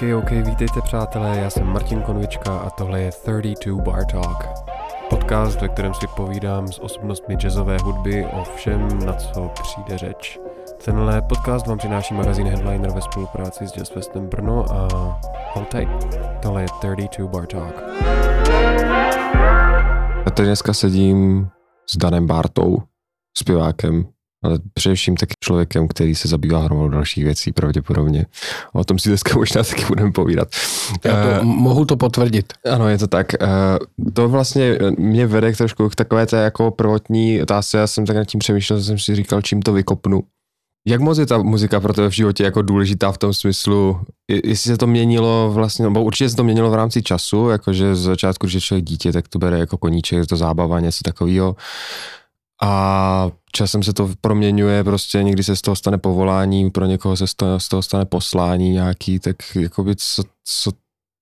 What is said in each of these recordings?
OK, OK, vítejte přátelé, já jsem Martin Konvička a tohle je 32 Bar Talk. Podcast, ve kterém si povídám s osobnostmi jazzové hudby o všem, na co přijde řeč. Tenhle podcast vám přináší magazín Headliner ve spolupráci s Jazzfestem Brno a hold tight, tohle je 32 Bar Talk. Já tady dneska sedím s Danem Bartou, zpěvákem, ale především taky člověkem, který se zabývá hromadou dalších věcí pravděpodobně. O tom si dneska možná taky budeme povídat. Já to, uh, mohu to potvrdit. Ano, je to tak. Uh, to vlastně mě vede k trošku k takové té jako prvotní otázce. Já jsem tak nad tím přemýšlel, že jsem si říkal, čím to vykopnu. Jak moc je ta muzika pro tebe v životě jako důležitá v tom smyslu, jestli se to měnilo vlastně, nebo určitě se to měnilo v rámci času, jakože z začátku, když je člověk dítě, tak to bere jako koníček, je to zábava, něco takového. A časem se to proměňuje, prostě někdy se z toho stane povolání, pro někoho se z toho, z toho stane poslání nějaký, tak jakoby co, co,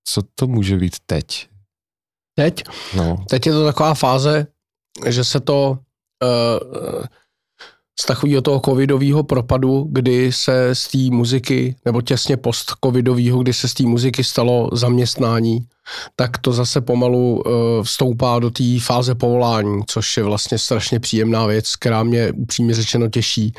co to může být teď? Teď? No. Teď je to taková fáze, že se to uh, z takového toho covidového propadu, kdy se z té muziky, nebo těsně post-covidového, kdy se z té muziky stalo zaměstnání, tak to zase pomalu uh, vstoupá do té fáze povolání, což je vlastně strašně příjemná věc, která mě upřímně řečeno těší,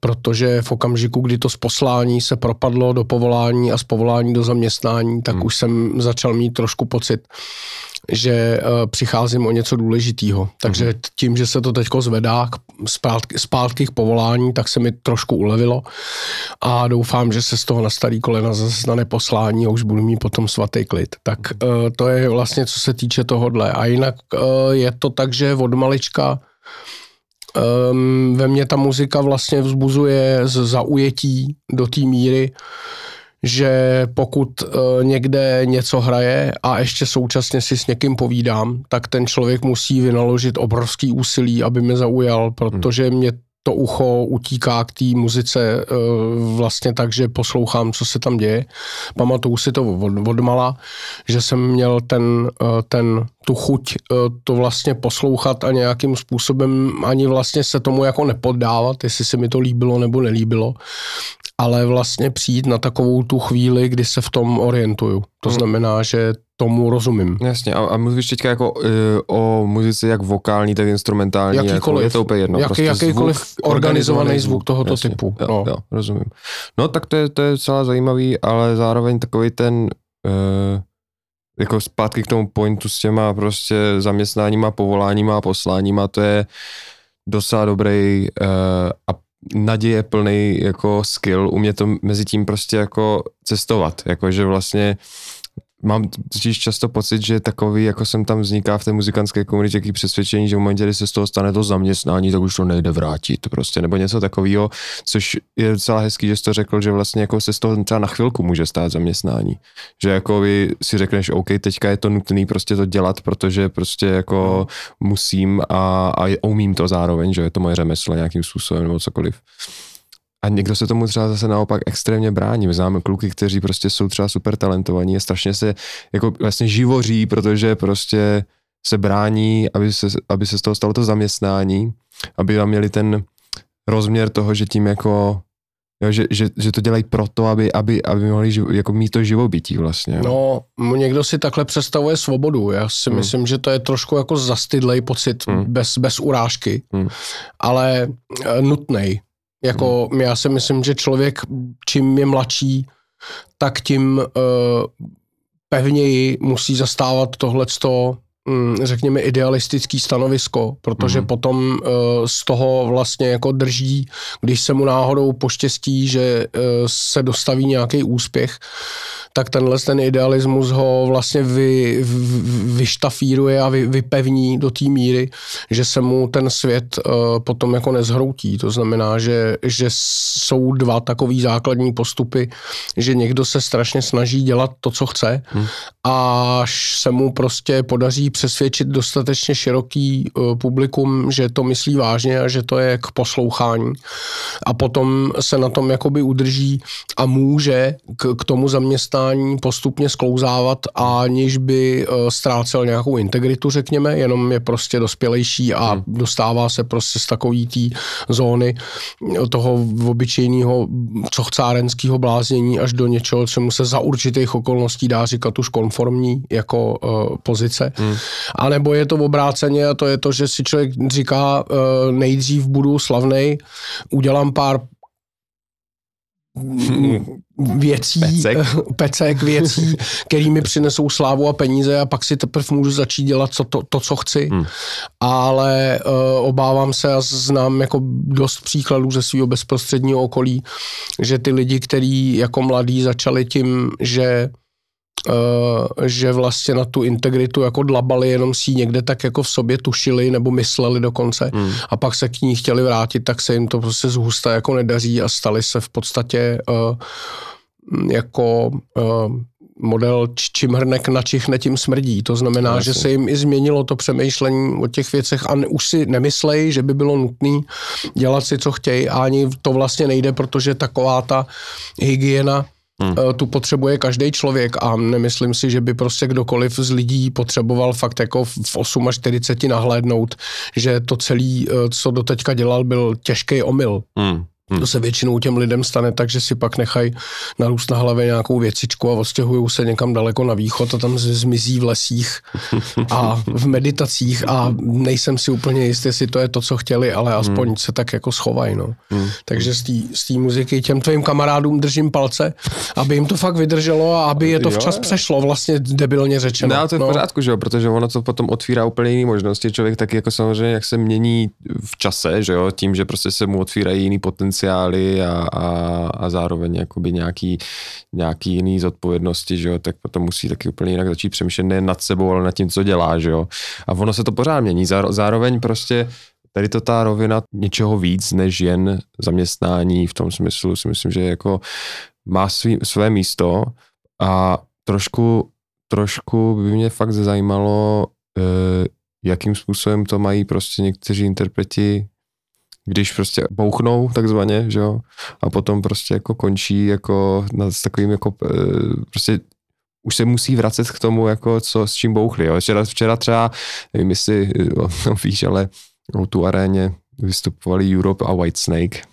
protože v okamžiku, kdy to z poslání se propadlo do povolání a z povolání do zaměstnání, tak hmm. už jsem začal mít trošku pocit, že uh, přicházím o něco důležitého. Takže mm. tím, že se to teď zvedá zpátky, zpátky k povolání, tak se mi trošku ulevilo a doufám, že se z toho na starý kolena zase stane poslání a už budu mít potom svatý klid. Tak uh, to je vlastně, co se týče tohohle. A jinak uh, je to tak, že od malička um, ve mně ta muzika vlastně vzbuzuje z zaujetí do té míry, že pokud uh, někde něco hraje a ještě současně si s někým povídám, tak ten člověk musí vynaložit obrovský úsilí, aby mě zaujal, protože mě to ucho utíká k té muzice uh, vlastně tak, že poslouchám, co se tam děje. Pamatuju si to od, od mala, že jsem měl ten, uh, ten tu chuť to vlastně poslouchat a nějakým způsobem ani vlastně se tomu jako nepoddávat, jestli se mi to líbilo nebo nelíbilo ale vlastně přijít na takovou tu chvíli, kdy se v tom orientuju. To hmm. znamená, že tomu rozumím. Jasně, a, a mluvíš teďka jako uh, o muzice jak vokální, tak instrumentální, jakýkoliv, jako, je to úplně jedno. Jak, prostě jakýkoliv zvuk, organizovaný zvuk tohoto jasně, typu. Jo, no. jo, rozumím. No tak to je, to je celá zajímavý, ale zároveň takový ten uh, jako zpátky k tomu pointu s těma prostě zaměstnáníma, povoláníma a posláníma, to je docela dobrý uh, a naděje plný jako skill, umět to mezi tím prostě jako cestovat, jakože vlastně mám totiž často pocit, že takový, jako jsem tam vzniká v té muzikantské komunitě, jaký přesvědčení, že v momentě, kdy se z toho stane to zaměstnání, tak už to nejde vrátit prostě, nebo něco takového, což je docela hezký, že jsi to řekl, že vlastně jako se z toho třeba na chvilku může stát zaměstnání. Že jako vy si řekneš, OK, teďka je to nutný prostě to dělat, protože prostě jako musím a, a umím to zároveň, že je to moje řemeslo nějakým způsobem nebo cokoliv. A někdo se tomu třeba zase naopak extrémně brání. My známe kluky, kteří prostě jsou třeba super talentovaní a strašně se jako vlastně živoří, protože prostě se brání, aby se, aby se z toho stalo to zaměstnání, aby tam měli ten rozměr toho, že tím jako Jo, že, že, že to dělají proto, aby, aby, aby mohli živ, jako mít to živobytí vlastně. Jo. No, někdo si takhle představuje svobodu. Já si hmm. myslím, že to je trošku jako zastydlej pocit, hmm. bez, bez urážky, hmm. ale e, nutnej. Jako hmm. já si myslím, že člověk, čím je mladší, tak tím uh, pevněji musí zastávat tohleto mm, řekněme, idealistický stanovisko, protože mm. potom uh, z toho vlastně jako drží, když se mu náhodou poštěstí, že uh, se dostaví nějaký úspěch, tak tenhle ten idealismus ho vlastně vy, vy, vyštafíruje a vy, vypevní do té míry, že se mu ten svět uh, potom jako nezhroutí. To znamená, že, že jsou dva takový základní postupy, že někdo se strašně snaží dělat to, co chce, hmm. až se mu prostě podaří přesvědčit dostatečně široký uh, publikum, že to myslí vážně a že to je k poslouchání. A potom se na tom jakoby udrží a může k, k tomu zaměstnání zaměstnání postupně sklouzávat, aniž by uh, ztrácel nějakou integritu, řekněme, jenom je prostě dospělejší a hmm. dostává se prostě z takový té zóny toho obyčejného cochcárenského bláznění až do něčeho, čemu se za určitých okolností dá říkat už konformní jako uh, pozice. Hmm. A nebo je to obráceně a to je to, že si člověk říká, uh, nejdřív budu slavnej, udělám pár věcí, pecek. pecek věcí, který mi přinesou slávu a peníze a pak si teprve můžu začít dělat co, to, to, co chci. Hmm. Ale uh, obávám se a znám jako dost příkladů ze svého bezprostředního okolí, že ty lidi, kteří jako mladí začali tím, že že vlastně na tu integritu jako dlabali, jenom si ji někde tak jako v sobě tušili nebo mysleli dokonce hmm. a pak se k ní chtěli vrátit, tak se jim to prostě zhusta jako nedaří a stali se v podstatě uh, jako uh, model čím hrnek načichne, tím smrdí. To znamená, no, že se jim i změnilo to přemýšlení o těch věcech a už si nemyslej, že by bylo nutné dělat si, co chtějí a ani to vlastně nejde, protože taková ta hygiena Hmm. Eh, tu potřebuje každý člověk a nemyslím si, že by prostě kdokoliv z lidí potřeboval fakt jako v 48 nahlédnout, že to celý, eh, co doteďka dělal, byl těžký omyl. Hmm. Hmm. To se většinou těm lidem stane tak, že si pak nechají narůst na hlavě nějakou věcičku a odstěhují se někam daleko na východ a tam zmizí v lesích a v meditacích a nejsem si úplně jistý, jestli to je to, co chtěli, ale aspoň hmm. se tak jako schovají. No. Hmm. Takže z té muziky těm tvým kamarádům držím palce, aby jim to fakt vydrželo a aby je to včas jo. přešlo, vlastně debilně řečeno. No, to je v no. pořádku, že jo, protože ono to potom otvírá úplně jiné možnosti. Člověk taky jako samozřejmě, jak se mění v čase, že jo, tím, že prostě se mu otvírají jiný potenciál potenciály a, a, a zároveň jakoby nějaký, nějaký jiný zodpovědnosti, že jo, tak potom musí taky úplně jinak začít přemýšlet ne nad sebou, ale nad tím, co dělá, že jo. A ono se to pořád mění. Zároveň prostě tady to ta rovina něčeho víc, než jen zaměstnání v tom smyslu si myslím, že jako má svý, své místo a trošku, trošku by mě fakt zajímalo, eh, jakým způsobem to mají prostě někteří interpreti když prostě bouchnou takzvaně, že jo, a potom prostě jako končí jako na, s takovým jako e, prostě už se musí vracet k tomu, jako co, s čím bouchli, jo. Včera, včera třeba, nevím, jestli no, víš, ale o tu aréně vystupovali Europe a White Snake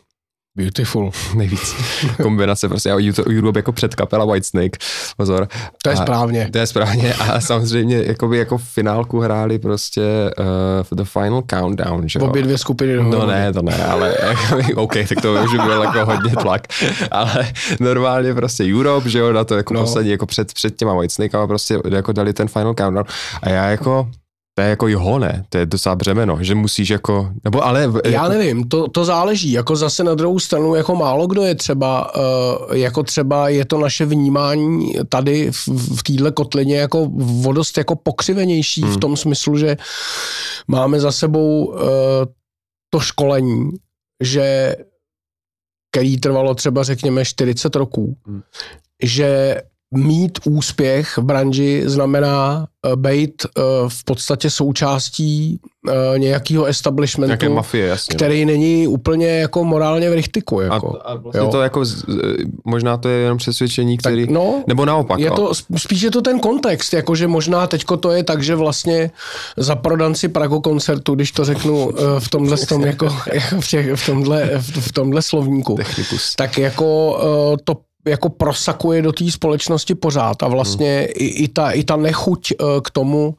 Beautiful. Nejvíc. Kombinace prostě a Europe jako předkapela Whitesnake. Pozor. To je a, správně. To je správně a samozřejmě jakoby jako v finálku hráli prostě uh, The Final Countdown, že Obě dvě skupiny dohromady. No ne, to ne, ale jako, OK, tak to už byl jako hodně tlak. Ale normálně prostě Europe, že jo, na to jako no. poslední, jako před, před těma Whitesnakama prostě jako dali ten Final Countdown. A já jako to je jako jo, ne, to je docela břemeno, že musíš jako, nebo ale... Jako... Já nevím, to, to záleží, jako zase na druhou stranu, jako málo kdo je třeba, uh, jako třeba je to naše vnímání tady v, v téhle kotlině jako vodost jako pokřivenější hmm. v tom smyslu, že máme za sebou uh, to školení, že který trvalo třeba řekněme 40 roků, hmm. že mít úspěch v branži znamená uh, být uh, v podstatě součástí uh, nějakého establishmentu, mafie, jasně, který no. není úplně jako morálně v richtiku. Jako. A, a vlastně to jako, možná to je jenom přesvědčení, který, tak, no, nebo naopak. Je no. to, spíš je to ten kontext, jakože možná teďko to je tak, že vlastně za prodanci Prago koncertu, když to řeknu v tomhle, tom, jako, v, těch, v, tomhle, v tomhle slovníku, Technikus. tak jako to jako prosakuje do té společnosti pořád a vlastně hmm. i, i, ta, i ta nechuť uh, k tomu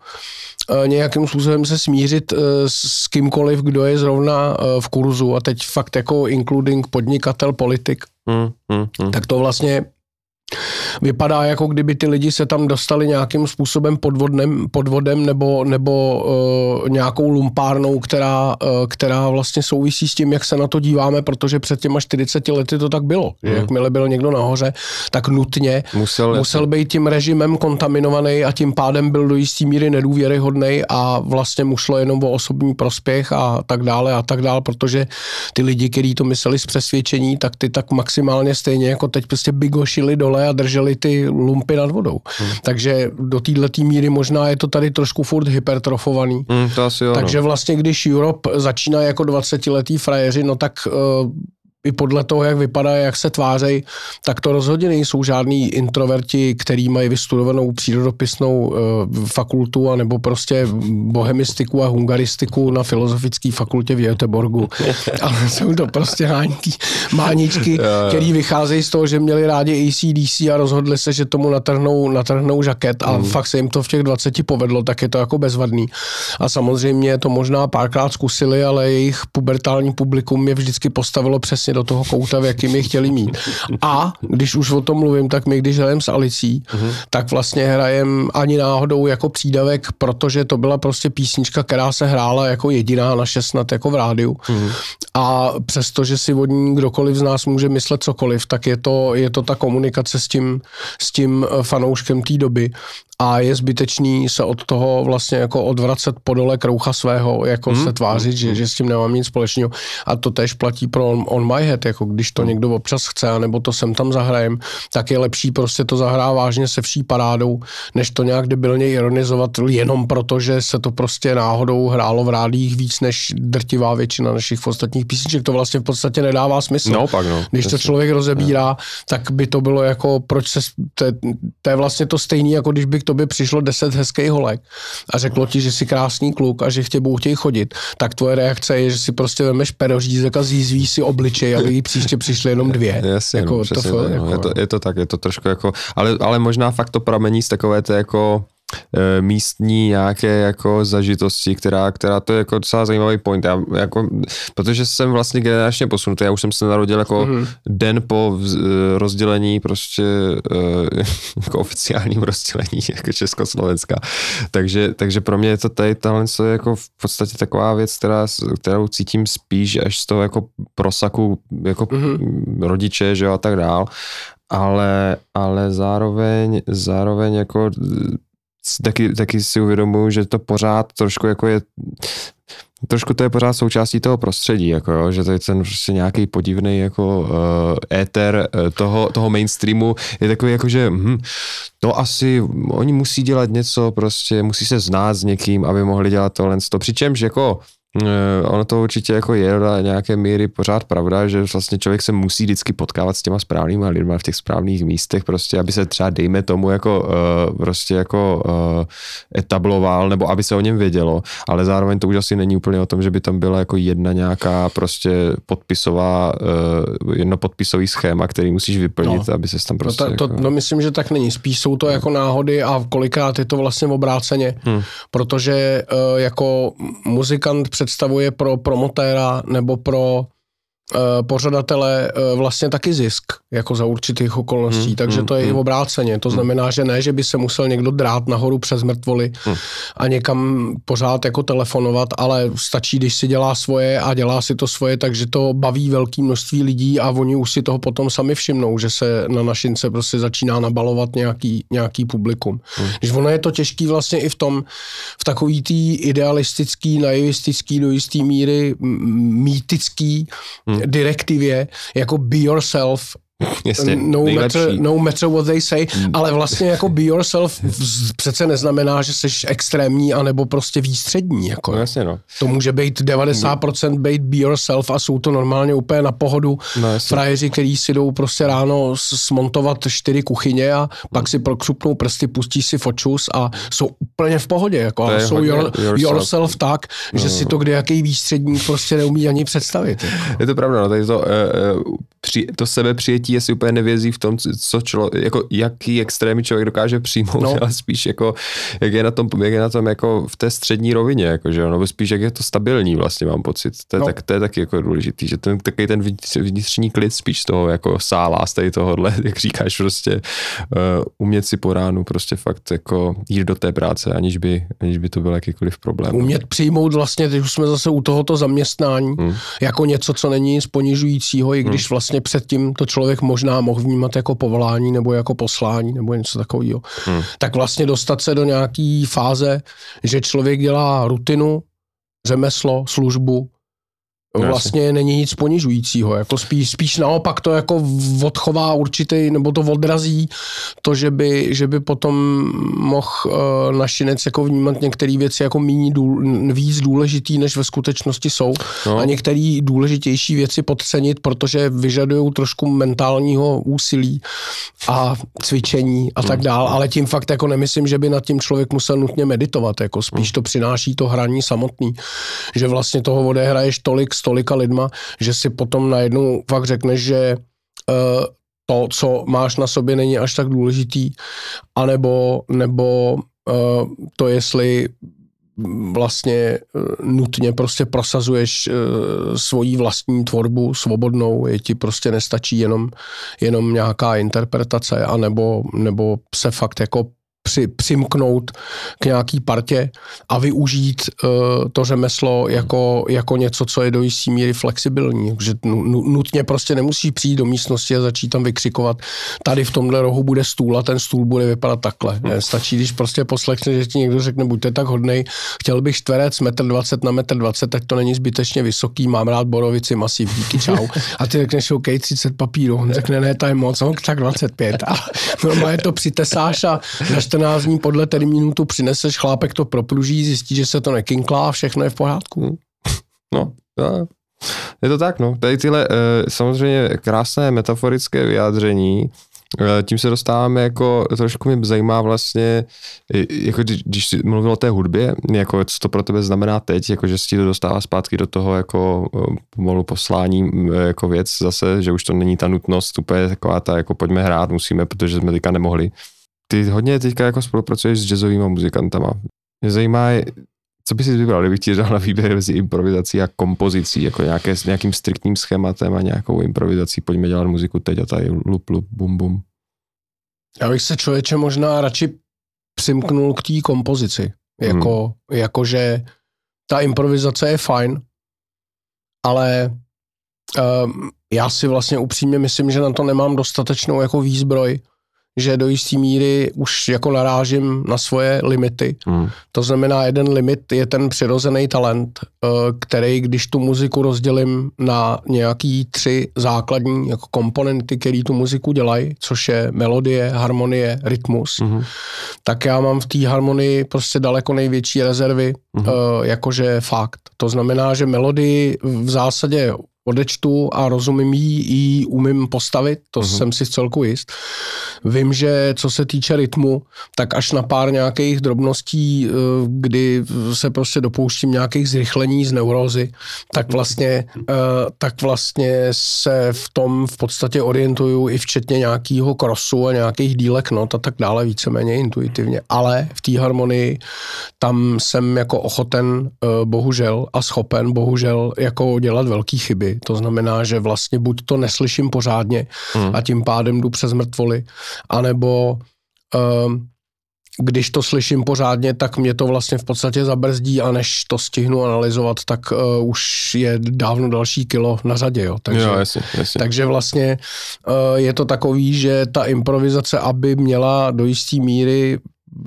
uh, nějakým způsobem se smířit uh, s kýmkoliv, kdo je zrovna v kurzu a teď fakt jako including podnikatel, politik, hmm. Hmm. Hmm. tak to vlastně vypadá, jako kdyby ty lidi se tam dostali nějakým způsobem podvodem, podvodem nebo, nebo uh, nějakou lumpárnou, která, uh, která vlastně souvisí s tím, jak se na to díváme, protože před těma 40 lety to tak bylo. Hmm. Jakmile byl někdo nahoře, tak nutně musel, musel být tím režimem kontaminovaný a tím pádem byl do jistý míry nedůvěryhodný a vlastně mu šlo jenom o osobní prospěch a tak dále a tak dále, protože ty lidi, kteří to mysleli z přesvědčení, tak ty tak maximálně stejně jako teď prostě bigošili dole a drželi drželi ty lumpy nad vodou. Hmm. Takže do této míry možná je to tady trošku furt hypertrofovaný. Hmm, to asi jo, Takže no. vlastně, když Europe začíná jako 20-letý frajeři, no tak uh, i podle toho, jak vypadá, jak se tvářejí, tak to rozhodně nejsou žádní introverti, který mají vystudovanou přírodopisnou uh, fakultu anebo prostě bohemistiku a hungaristiku na filozofické fakultě v Göteborgu. Ale jsou to prostě hánky, máničky, který vycházejí z toho, že měli rádi ACDC a rozhodli se, že tomu natrhnou, natrhnou žaket a mm. fakt se jim to v těch 20 povedlo, tak je to jako bezvadný. A samozřejmě to možná párkrát zkusili, ale jejich pubertální publikum je vždycky postavilo přesně přesně do toho kouta, v jakým je chtěli mít. A když už o tom mluvím, tak my, když hrajeme s Alicí, uh-huh. tak vlastně hrajeme ani náhodou jako přídavek, protože to byla prostě písnička, která se hrála jako jediná na snad jako v rádiu. Uh-huh. A přestože si od ní kdokoliv z nás může myslet cokoliv, tak je to, je to ta komunikace s tím, s tím fanouškem té doby a je zbytečný se od toho vlastně jako odvracet podole kroucha svého, jako hmm. se tvářit, že, že s tím nemám nic společného. A to tež platí pro on, on My Head, jako když to hmm. někdo občas chce, nebo to sem tam zahrajem, tak je lepší prostě to zahrát vážně se vší parádou, než to nějak debilně ironizovat jenom proto, že se to prostě náhodou hrálo v rádích víc než drtivá většina našich ostatních písniček. To vlastně v podstatě nedává smysl. No, pak no. Když to člověk rozebírá, no. tak by to bylo jako, proč se, to, to je vlastně to stejné, jako když by tobě přišlo deset hezkých holek a řeklo ti, že jsi krásný kluk a že tě budou chtějí chodit, tak tvoje reakce je, že si prostě vemeš perořízek a zízví si obličej, aby jí příště přišly jenom dvě. Jasně, jako, no, přesně, to, no, jako, je, to, je to tak, je to trošku jako, ale, ale možná fakt to pramení z takové té jako místní nějaké jako zažitosti, která, která to je jako docela zajímavý point. Já, jako, protože jsem vlastně generačně posunutý, já už jsem se narodil jako mm-hmm. den po vz, eh, rozdělení prostě eh, jako oficiálním rozdělení jako Československa. Takže, takže pro mě je to tady tohle je jako v podstatě taková věc, která, kterou cítím spíš až z toho jako prosaku jako mm-hmm. rodiče, že jo, a tak dál ale, ale zároveň, zároveň jako taky, taky si uvědomuji, že to pořád trošku jako je trošku to je pořád součástí toho prostředí, jako jo, že to je ten prostě nějaký podivný jako uh, éter uh, toho, toho mainstreamu je takový jako, že hm, to asi, oni musí dělat něco, prostě musí se znát s někým, aby mohli dělat tohle. Přičemž jako Eh, ono to určitě jako je do nějaké míry pořád pravda, že vlastně člověk se musí vždycky potkávat s těma správnýma lidma v těch správných místech, prostě, aby se třeba dejme tomu jako uh, prostě jako uh, etabloval, nebo aby se o něm vědělo, ale zároveň to už asi není úplně o tom, že by tam byla jako jedna nějaká prostě podpisová, jedno podpisový schéma, který musíš vyplnit, no. aby se tam prostě... No, to, jako... no myslím, že tak není. Spíš jsou to jako náhody a kolikrát je to vlastně obráceně, hmm. protože jako muzikant představuje pro promotéra nebo pro Eh, pořadatele eh, vlastně taky zisk, jako za určitých okolností, hmm, takže hmm, to je hmm. i obráceně. To hmm. znamená, že ne, že by se musel někdo drát nahoru přes mrtvoli hmm. a někam pořád jako telefonovat, ale stačí, když si dělá svoje a dělá si to svoje, takže to baví velké množství lidí a oni už si toho potom sami všimnou, že se na našince prostě začíná nabalovat nějaký, nějaký publikum. Hmm. Když ono je to těžký vlastně i v tom, v takový tý idealistický, naivistický, do jistý míry mýtický hmm direktivě jako be yourself Jasně, no, matter, no matter what they say, hmm. ale vlastně jako be yourself přece neznamená, že jsi extrémní anebo prostě výstřední. Jako. No, jasně, no. To může být 90% být be yourself a jsou to normálně úplně na pohodu no, frajeři, který si jdou prostě ráno smontovat čtyři kuchyně a pak si prokřupnou prsty, pustí si fočus a jsou úplně v pohodě. Jako, a jsou your, yourself. yourself tak, no. že si to kde jaký výstřední prostě neumí ani představit. Jako. Je to pravda, no, tady to, uh, uh, při, to sebe přijetí dětí asi úplně nevězí v tom, co člo, jako jaký extrémy člověk dokáže přijmout, no. ale spíš jako, jak je na tom, jak je na tom jako v té střední rovině, jako, že, nebo spíš jak je to stabilní vlastně mám pocit. To je, no. tak, to je taky jako důležitý, že ten, takový ten vnitřní klid spíš z toho jako sála z tady tohohle, jak říkáš prostě uh, umět si po ránu prostě fakt jako jít do té práce, aniž by, aniž by to byl jakýkoliv problém. Umět přijmout vlastně, když už jsme zase u tohoto zaměstnání, hmm. jako něco, co není nic ponižujícího, i když hmm. vlastně předtím to člověk možná mohl vnímat jako povolání nebo jako poslání nebo něco takového, hmm. tak vlastně dostat se do nějaký fáze, že člověk dělá rutinu, řemeslo, službu vlastně Jasně. není nic ponižujícího. Jako spíš, spíš naopak to jako odchová určitý, nebo to odrazí to, že by, že by potom mohl uh, našinec jako vnímat některé věci jako méně důl, víc důležitý, než ve skutečnosti jsou. No. A některé důležitější věci podcenit, protože vyžadují trošku mentálního úsilí a cvičení a tak no. dál. Ale tím fakt jako nemyslím, že by nad tím člověk musel nutně meditovat. Jako spíš no. to přináší to hraní samotný. Že vlastně toho odehraješ tolik s tolika lidma, že si potom najednou fakt řekneš, že uh, to, co máš na sobě, není až tak důležitý, anebo nebo uh, to, jestli vlastně uh, nutně prostě prosazuješ svoji vlastní tvorbu svobodnou, je ti prostě nestačí jenom, jenom nějaká interpretace, anebo nebo se fakt jako při, přimknout k nějaký partě a využít uh, to řemeslo jako, jako něco, co je do jistý míry flexibilní. Že nutně prostě nemusí přijít do místnosti a začít tam vykřikovat, tady v tomhle rohu bude stůl a ten stůl bude vypadat takhle. Ne? Stačí, když prostě poslechne, že ti někdo řekne, buďte tak hodnej, chtěl bych čtverec metr 20 na metr 20, tak to není zbytečně vysoký, mám rád borovici, masiv, díky, čau. A ty řekneš, OK, 30 papírů. On řekne, ne, to je moc, no, tak 25. A normálně to přitesáš a 14 dní podle termínu tu přineseš, chlápek to propluží, zjistí, že se to nekinklá, všechno je v pořádku. No, to, je to tak, no. Tady tyhle uh, samozřejmě krásné metaforické vyjádření, uh, tím se dostáváme jako, trošku mě zajímá vlastně, jako když, když jsi mluvil o té hudbě, jako co to pro tebe znamená teď, jako že si to dostává zpátky do toho jako uh, pomalu poslání jako věc zase, že už to není ta nutnost, úplně taková ta jako pojďme hrát, musíme, protože jsme teďka nemohli. Ty hodně teďka jako spolupracuješ s jazzovými muzikantama. Mě zajímá, co bys si vybral, kdybych ti dal na výběr mezi improvizací a kompozicí, jako nějaké, s nějakým striktním schématem a nějakou improvizací, pojďme dělat muziku teď a tady lup, lup, bum, bum. Já bych se člověče možná radši přimknul k té kompozici. Jako, hmm. jakože ta improvizace je fajn, ale um, já si vlastně upřímně myslím, že na to nemám dostatečnou jako výzbroj, že do jisté míry už jako narážím na svoje limity. Hmm. To znamená, jeden limit je ten přirozený talent, eh, který, když tu muziku rozdělím na nějaký tři základní jako komponenty, které tu muziku dělají, což je melodie, harmonie, rytmus, hmm. tak já mám v té harmonii prostě daleko největší rezervy, hmm. jakože fakt. To znamená, že melodii v zásadě odečtu a rozumím jí, jí umím postavit, to uh-huh. jsem si v celku jist. Vím, že co se týče rytmu, tak až na pár nějakých drobností, eh, kdy se prostě dopouštím nějakých zrychlení z neurózy, tak vlastně, eh, tak vlastně se v tom v podstatě orientuju i včetně nějakého krosu a nějakých dílek not a tak dále víceméně intuitivně. Ale v té harmonii tam jsem jako ochoten, eh, bohužel, a schopen, bohužel, jako dělat velké chyby to znamená, že vlastně buď to neslyším pořádně hmm. a tím pádem jdu přes mrtvoly, anebo um, když to slyším pořádně, tak mě to vlastně v podstatě zabrzdí a než to stihnu analyzovat, tak uh, už je dávno další kilo na řadě. Jo. Takže, jo, jasně, jasně. takže vlastně uh, je to takový, že ta improvizace, aby měla do jisté míry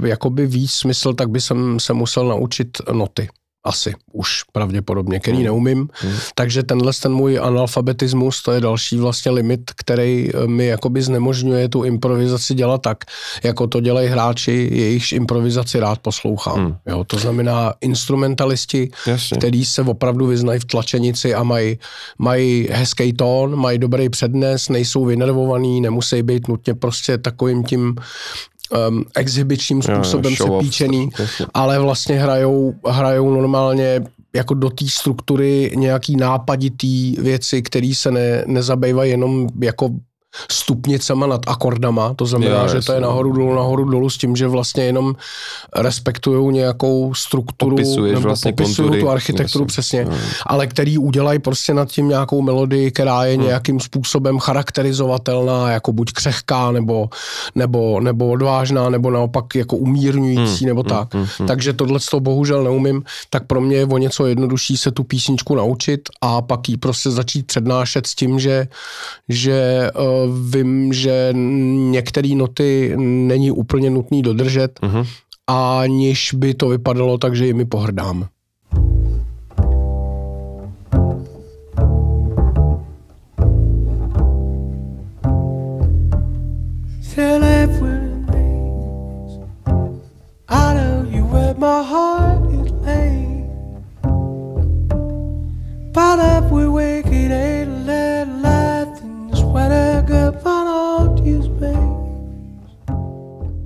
jakoby víc smysl, tak by jsem se musel naučit noty asi už pravděpodobně, který hmm. neumím. Hmm. Takže tenhle ten můj analfabetismus, to je další vlastně limit, který eh, mi jakoby znemožňuje tu improvizaci dělat tak, jako to dělají hráči, jejichž improvizaci rád poslouchám. Hmm. Jo, to znamená instrumentalisti, Jasně. který se opravdu vyznají v tlačenici a mají, mají hezký tón, mají dobrý přednes, nejsou vynervovaný, nemusí být nutně prostě takovým tím um, exhibičním způsobem jo, sepíčený, ale vlastně hrajou, hrajou normálně jako do té struktury nějaký nápaditý věci, které se ne, nezabývají jenom jako stupnicama nad akordama, to znamená, jo, že to je nahoru dolů, nahoru dolů s tím, že vlastně jenom respektují nějakou strukturu, Popisuješ nebo vlastně popisují kontury, tu architekturu jasný. přesně, no. ale který udělají prostě nad tím nějakou melodii, která je hmm. nějakým způsobem charakterizovatelná, jako buď křehká, nebo, nebo, nebo odvážná, nebo naopak jako umírňující, hmm. nebo hmm, tak. Hmm. Hmm. Takže tohle to bohužel neumím, tak pro mě je o něco jednodušší se tu písničku naučit a pak ji prostě začít přednášet s tím, že, že uh, vím, že některé noty není úplně nutný dodržet, uh-huh. aniž by to vypadalo tak, že jimi pohrdám. Fill up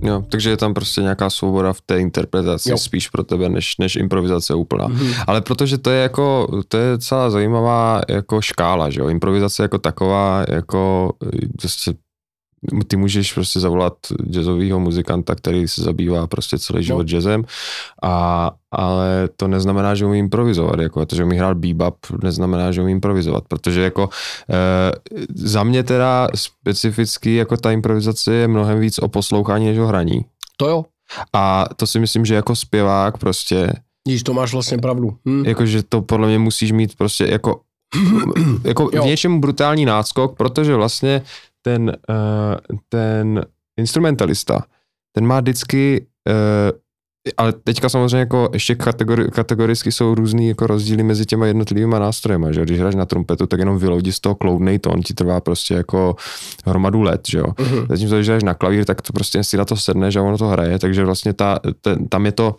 Jo, takže je tam prostě nějaká svoboda v té interpretaci jo. spíš pro tebe, než, než improvizace úplná. Mm-hmm. Ale protože to je jako, to je celá zajímavá jako škála, že jo, improvizace jako taková, jako prostě ty můžeš prostě zavolat jazzového muzikanta, který se zabývá prostě celý život no. jazzem, a, ale to neznamená, že umí improvizovat, jako to, že umí hrát bebop, neznamená, že umí improvizovat, protože jako e, za mě teda specificky jako ta improvizace je mnohem víc o poslouchání než o hraní. To jo. A to si myslím, že jako zpěvák prostě Když to máš vlastně pravdu. Hm. Jakože to podle mě musíš mít prostě jako, jako v něčem brutální náskok, protože vlastně ten, uh, ten instrumentalista, ten má vždycky, uh, ale teďka samozřejmě jako ještě kategori, kategoricky jsou různý jako rozdíly mezi těma jednotlivými nástrojema, že když hraješ na trumpetu, tak jenom vyloudí z toho kloudnej tón, ti trvá prostě jako hromadu let, že jo. Uh-huh. Zatímco když hraješ na klavír, tak to prostě si na to sedne, že ono to hraje, takže vlastně ta, ten, tam je to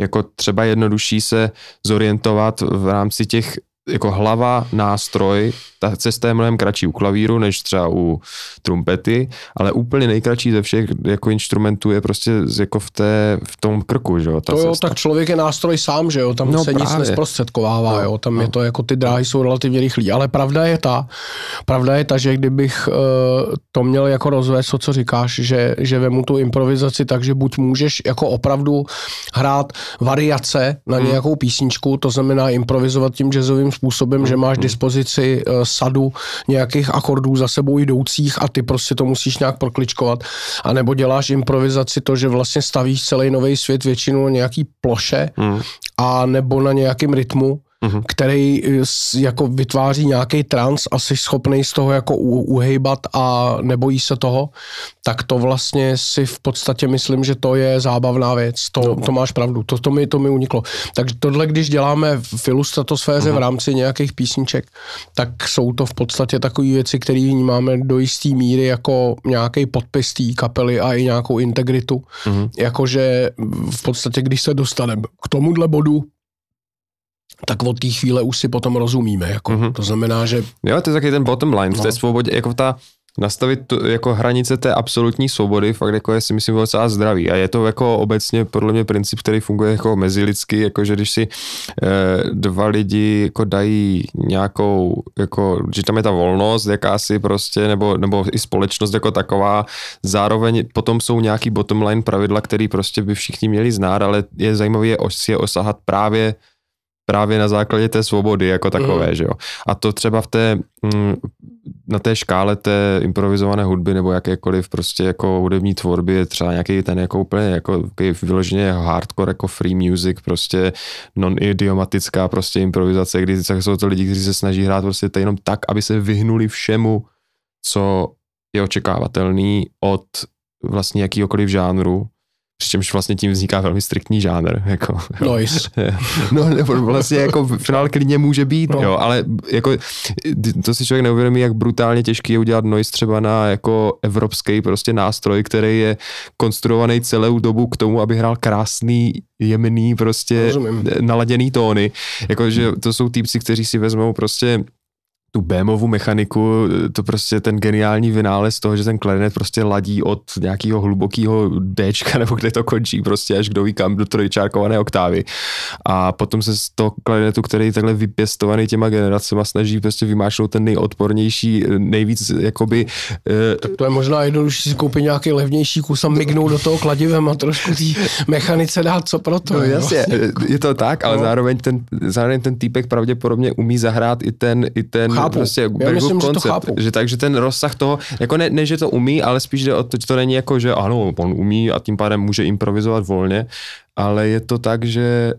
jako třeba jednodušší se zorientovat v rámci těch jako hlava, nástroj, ta cesta je mnohem kratší u klavíru, než třeba u trumpety, ale úplně nejkratší ze všech jako instrumentů je prostě jako v, té, v tom krku, že jo, ta To jo, cesta. tak člověk je nástroj sám, že jo, tam No se nic právě. nesprostředkovává, No, jo, tam no. je to jako ty dráhy jsou relativně rychlý, ale pravda je ta, pravda je ta, že kdybych uh, to měl jako rozvést, to, co říkáš, že, že vemu tu improvizaci tak, že buď můžeš jako opravdu hrát variace na Hmm. nějakou písničku, to znamená improvizovat tím jazzovým způsobem, Hmm. že máš dispozici uh, sadu nějakých akordů za sebou jdoucích a ty prostě to musíš nějak prokličkovat, a nebo děláš improvizaci to, že vlastně stavíš celý nový svět většinou na nějaký ploše, Hmm. a nebo na nějakém rytmu, Mhm. který eh, jako vytváří nějaký trans a jsi schopný z toho jako uhejbat a nebojí se toho, tak to vlastně si v podstatě myslím, že to je zábavná věc. To, to máš pravdu, to, to, mi, to mi uniklo. Takže tohle, když děláme v ilustratosféře v rámci nějakých písniček, tak jsou to v podstatě takové věci, které vnímáme do jisté míry jako nějaký podpis té kapely a i nějakou integritu. Mhm. Jakože v podstatě, když se dostaneme k tomuhle bodu, tak od té chvíle už si potom rozumíme. Jako. Mhm. Mm-hmm. To znamená, že Jo, to je taky ten bottom line v té No. svobodě, jako ta nastavit tu, jako hranice té absolutní svobody, fakt jako je si myslím docela zdravý a je to jako obecně podle mě princip, který funguje jako mezilidský, jako že když si eh, dva lidi jako dají nějakou, jako, že tam je ta volnost jakási prostě, nebo, nebo i společnost jako taková, zároveň potom jsou nějaký bottom line pravidla, který prostě by všichni měli znát, ale je zajímavé je si je osahat právě právě na základě té svobody jako takové, mm. že jo. A to třeba v té, mm, na té škále té improvizované hudby nebo jakékoliv prostě jako hudební tvorby je třeba nějaký ten jako úplně jako vyloženě hardcore jako free music, prostě non-idiomatická prostě improvizace, kdy jsou to lidi, kteří se snaží hrát prostě to jenom tak, aby se vyhnuli všemu, co je očekávatelný od vlastně jakýhokoliv žánru, přičemž vlastně tím vzniká velmi striktní žánr. Jako, noise. No, nebo vlastně jako finál klidně může být, no. jo, ale jako to si člověk neuvědomí, jak brutálně těžký je udělat noise třeba na jako evropský prostě nástroj, který je konstruovaný celou dobu k tomu, aby hrál krásný, jemný, prostě Rozumím. naladěný tóny. Jakože to jsou týpci, kteří si vezmou prostě tu bémovou mechaniku, to prostě ten geniální vynález toho, že ten klarinet prostě ladí od nějakého hlubokého Dčka, nebo kde to končí, prostě až kdo ví kam, do trojčárkované oktávy. A potom se z toho klarinetu, který je takhle vypěstovaný těma generacema, snaží prostě vymáčnout ten nejodpornější, nejvíc jakoby... eh, Tak to je možná jednodušší si koupit nějaký levnější kus a mignout do toho kladivem a trošku té mechanice dát co pro to. No jasně, je to tak, ale No. zároveň ten, zároveň ten týpek pravděpodobně umí zahrát i ten, i ten Chápu. prostě Já myslím, že to koncept, chápu. že takže ten rozsah toho, jako ne, ne, že to umí, ale spíš jde o to, že to není jako, že ano, on umí a tím pádem může improvizovat volně, ale je to tak, že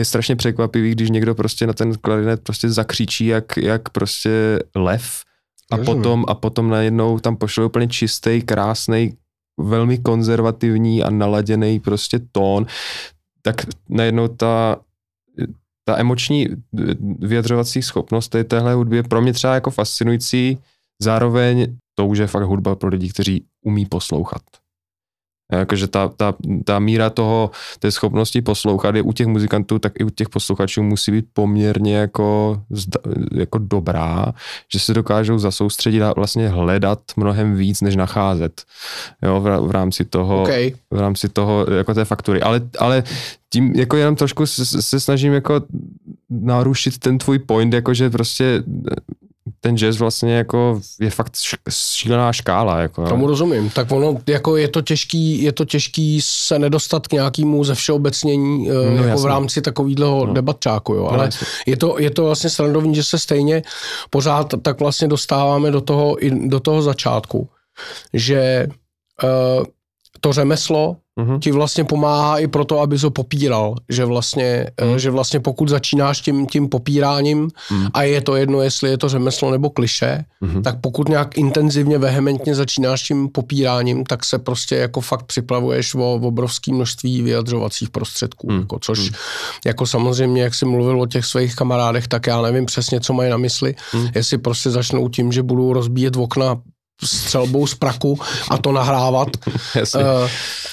je strašně překvapivý, když někdo prostě na ten klarinet prostě zakřičí jak, jak prostě lev a Rozumím. potom, a potom najednou tam pošle úplně čistý, krásný, velmi konzervativní a naladěný prostě tón, tak najednou ta, ta emoční vyjadřovací schopnost té, téhle hudby je pro mě třeba jako fascinující, zároveň to už je fakt hudba pro lidi, kteří umí poslouchat. Jakože ta, ta, ta míra toho, té schopnosti poslouchat je u těch muzikantů, tak i u těch posluchačů musí být poměrně jako, jako dobrá, že se dokážou zasoustředit a vlastně hledat mnohem víc, než nacházet jo, v, v rámci toho, okay. v rámci toho, jako té faktury. Ale, ale tím jako jenom trošku se, se snažím jako narušit ten tvůj point, jakože prostě ten jazz vlastně jako je fakt šílená škála. Jako, Tomu rozumím. Tak ono, jako je to těžký, je to těžký se nedostat k nějakému ze všeobecnění eh, no, jako jasný. v rámci takového no. debatčáku, jo. No, ale no, je to, je to vlastně srandovní, že se stejně pořád tak vlastně dostáváme do toho, do toho začátku, že uh, to řemeslo mm-hmm. ti vlastně pomáhá i proto, aby ho popíral, že vlastně, mm. že vlastně pokud začínáš tím, tím popíráním mm. a je to jedno, jestli je to řemeslo nebo kliše, mm. tak pokud nějak intenzivně, vehementně začínáš tím popíráním, tak se prostě jako fakt připravuješ o obrovské množství vyjadřovacích prostředků, mm. jako, což mm. jako samozřejmě, jak jsi mluvil o těch svých kamarádech, tak já nevím přesně, co mají na mysli, mm. jestli prostě začnou tím, že budou rozbíjet okna střelbou z praku a to nahrávat, uh,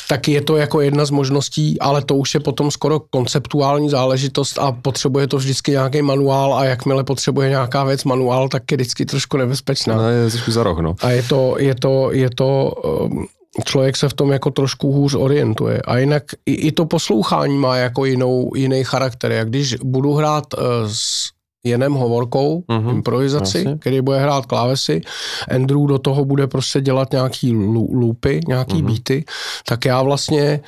tak je to jako jedna z možností, ale to už je potom skoro konceptuální záležitost a potřebuje to vždycky nějaký manuál a jakmile potřebuje nějaká věc manuál, tak je vždycky trošku nebezpečná. No, je trošku za roh, no. A je to, je to, je to um, člověk se v tom jako trošku hůř orientuje. A jinak i, i to poslouchání má jako jinou, jiný charakter. Jak když budu hrát uh, s jenem hovorkou, mm-hmm. improvizaci, Jasně. který bude hrát klávesy. Andrew do toho bude prostě dělat nějaký loopy, nějaký mm-hmm. beaty, tak já vlastně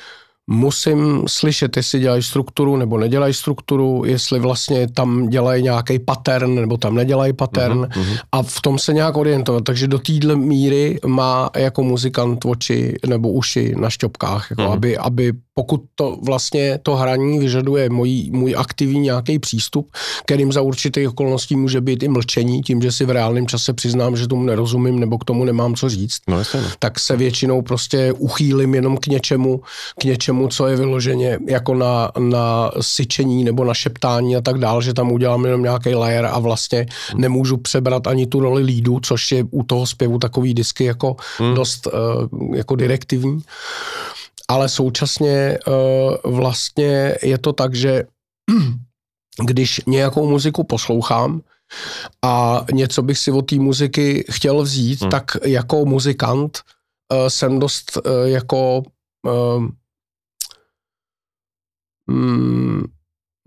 musím slyšet, jestli dělají strukturu nebo nedělají strukturu, jestli vlastně tam dělají nějaký pattern nebo tam nedělají pattern uh-huh, a v tom se nějak orientovat. Takže do téhle míry má jako muzikant oči nebo uši na šťopkách, jako uh-huh. aby, aby pokud to vlastně to hraní vyžaduje můj, můj aktivní nějaký přístup, kterým za určitých okolností může být i mlčení, tím, že si v reálném čase přiznám, že tomu nerozumím nebo k tomu nemám co říct, no, jasně. tak se většinou prostě uchýlim jenom k něčemu, k něčemu, co je vyloženě jako na, na syčení nebo na šeptání a tak dál, že tam udělám jenom nějaký layer a vlastně nemůžu přebrat ani tu roli lídu, což je u toho zpěvu takový disky jako hmm. dost uh, jako direktivní ale současně uh, vlastně je to tak, že když nějakou muziku poslouchám a něco bych si od té muziky chtěl vzít, hmm. tak jako muzikant uh, jsem dost uh, jako uh,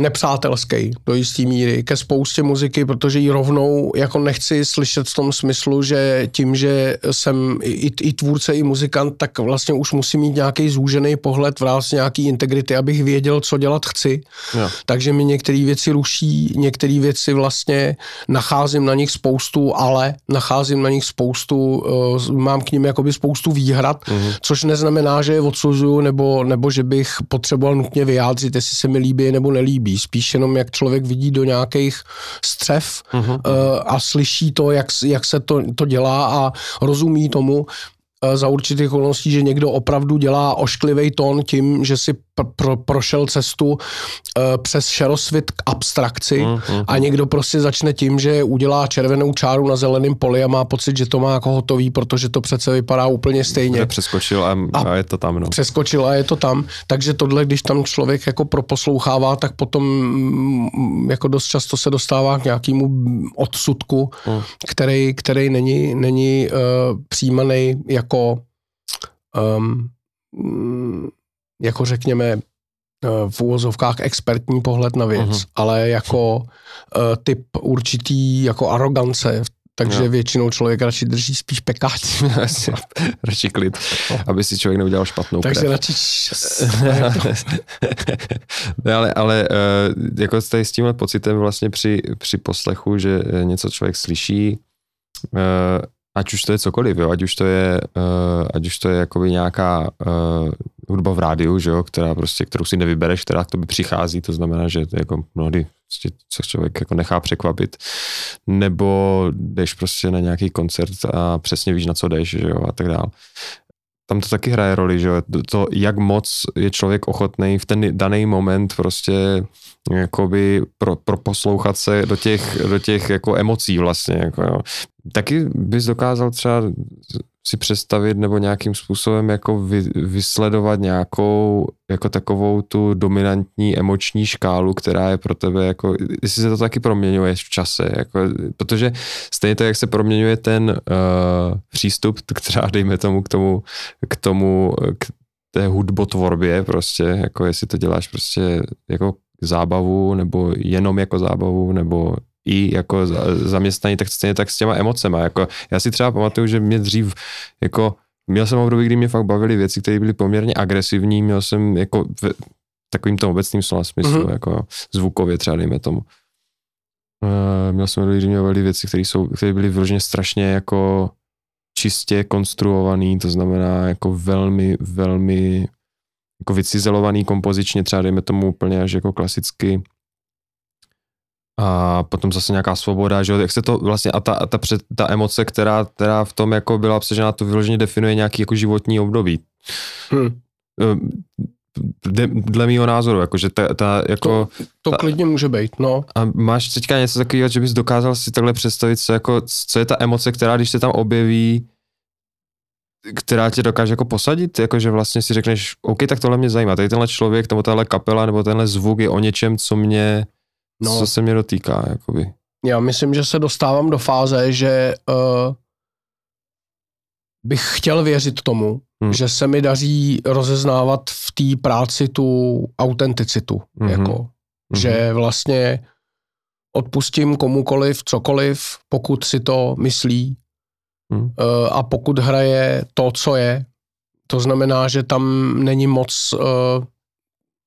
nepřátelský do jisté míry ke spoustě muziky, protože ji rovnou jako nechci slyšet v tom smyslu, že tím, že jsem i, i tvůrce, i muzikant, tak vlastně už musím mít nějaký zúžený pohled, vlastně nějaký integrity, abych věděl, co dělat chci. Jo. Takže mi některé věci ruší, některé věci vlastně nacházím na nich spoustu, ale nacházím na nich spoustu, uh, mám k ním jakoby spoustu výhrad, uh-huh. což neznamená, že je odsuzuju, nebo, nebo že bych potřeboval nutně vyjádřit, jestli se mi líbí nebo nelíbí líbí, spíš jenom jak člověk vidí do nějakých střev uh-huh. uh, a slyší to, jak, jak se to, to dělá a rozumí tomu, Eh, za určitých okolností, že někdo opravdu dělá ošklivý tón tím, že si pro, prošel cestu uh, přes šerosvit k abstrakci mm, mm, a někdo prostě začne tím, že udělá červenou čáru na zeleném poli a má pocit, že to má jako hotový, protože to přece vypadá úplně stejně. Kde přeskočil a, a, a je to tam. No. Přeskočil a je to tam. Takže tohle, když tam člověk jako proposlouchává, tak potom mm, jako dost často se dostává k nějakému odsudku, mm. který, který není, není uh, přijímaný jako jako, um, jako řekněme, eh, v úvozovkách expertní pohled na věc, uh-huh. ale jako uh, typ určitý jako arogance, takže no. většinou člověk radši drží spíš pekáč. radši klid, aby si člověk neudělal špatnou Takže krev. radši... ne, ale, ale uh, jako tady s tímhle pocitem vlastně při, při poslechu, že něco člověk slyší, uh, ať už to je cokoliv, jo, ať už to je, uh, ať už to je jakoby nějaká uh, hudba v rádiu, že jo, která prostě, kterou si nevybereš, která k tobě přichází, to znamená, že to je jako mnohdy prostě, co člověk jako nechá překvapit, nebo jdeš prostě na nějaký koncert a přesně víš, na co jdeš, že jo, a tak dále. Tam to taky hraje roli, že jo, to, jak moc je člověk ochotný v ten daný moment prostě jakoby pro, pro poslouchat se do těch, do těch jako emocí vlastně. Jako jo. Taky bys dokázal třeba si představit nebo nějakým způsobem jako vy, vysledovat nějakou jako takovou tu dominantní emoční škálu, která je pro tebe jako, jestli se to taky proměňuje v čase, jako, protože stejně tak, jak se proměňuje ten uh, přístup, která dejme tomu k tomu, k tomu, k té hudbotvorbě prostě, jako jestli to děláš prostě jako zábavu, nebo jenom jako zábavu, nebo i jako zaměstnaní, tak stejně tak s těma emocema. Jako, já si třeba pamatuju, že mě dřív jako Měl jsem období, kdy mě fakt bavily věci, které byly poměrně agresivní, měl jsem jako v takovým tom obecným slova smyslu, mm-hmm. jako zvukově třeba dejme tomu. Uh, měl jsem období, kdy mě bavily věci, které, jsou, které byly vyloženě strašně jako čistě konstruovaný, to znamená jako velmi, velmi jako vycizelovaný kompozičně, třeba dejme tomu úplně až jako klasicky a potom zase nějaká svoboda, že jo, jak se to vlastně, a ta, a ta, před, ta emoce, která, která v tom jako byla obsažena, to vyloženě definuje nějaký jako životní období. Hmm. De, dle mýho názoru, jakože ta, ta jako... To, to ta, klidně může být, no. A máš teďka něco takového, že bys dokázal si takhle představit, co, jako, co je ta emoce, která, když se tam objeví, která tě dokáže jako posadit, jakože vlastně si řekneš, OK, tak tohle mě zajímá, tady tenhle člověk, nebo tahle kapela, nebo tenhle zvuk je o něčem, co mě No, co se mě dotýká, jakoby. Já myslím, že se dostávám do fáze, že uh, bych chtěl věřit tomu, hmm. že se mi daří rozeznávat v té práci tu autenticitu. Hmm. Jako, hmm. Že vlastně odpustím komukoliv cokoliv, pokud si to myslí hmm. uh, a pokud hraje to, co je. To znamená, že tam není moc uh,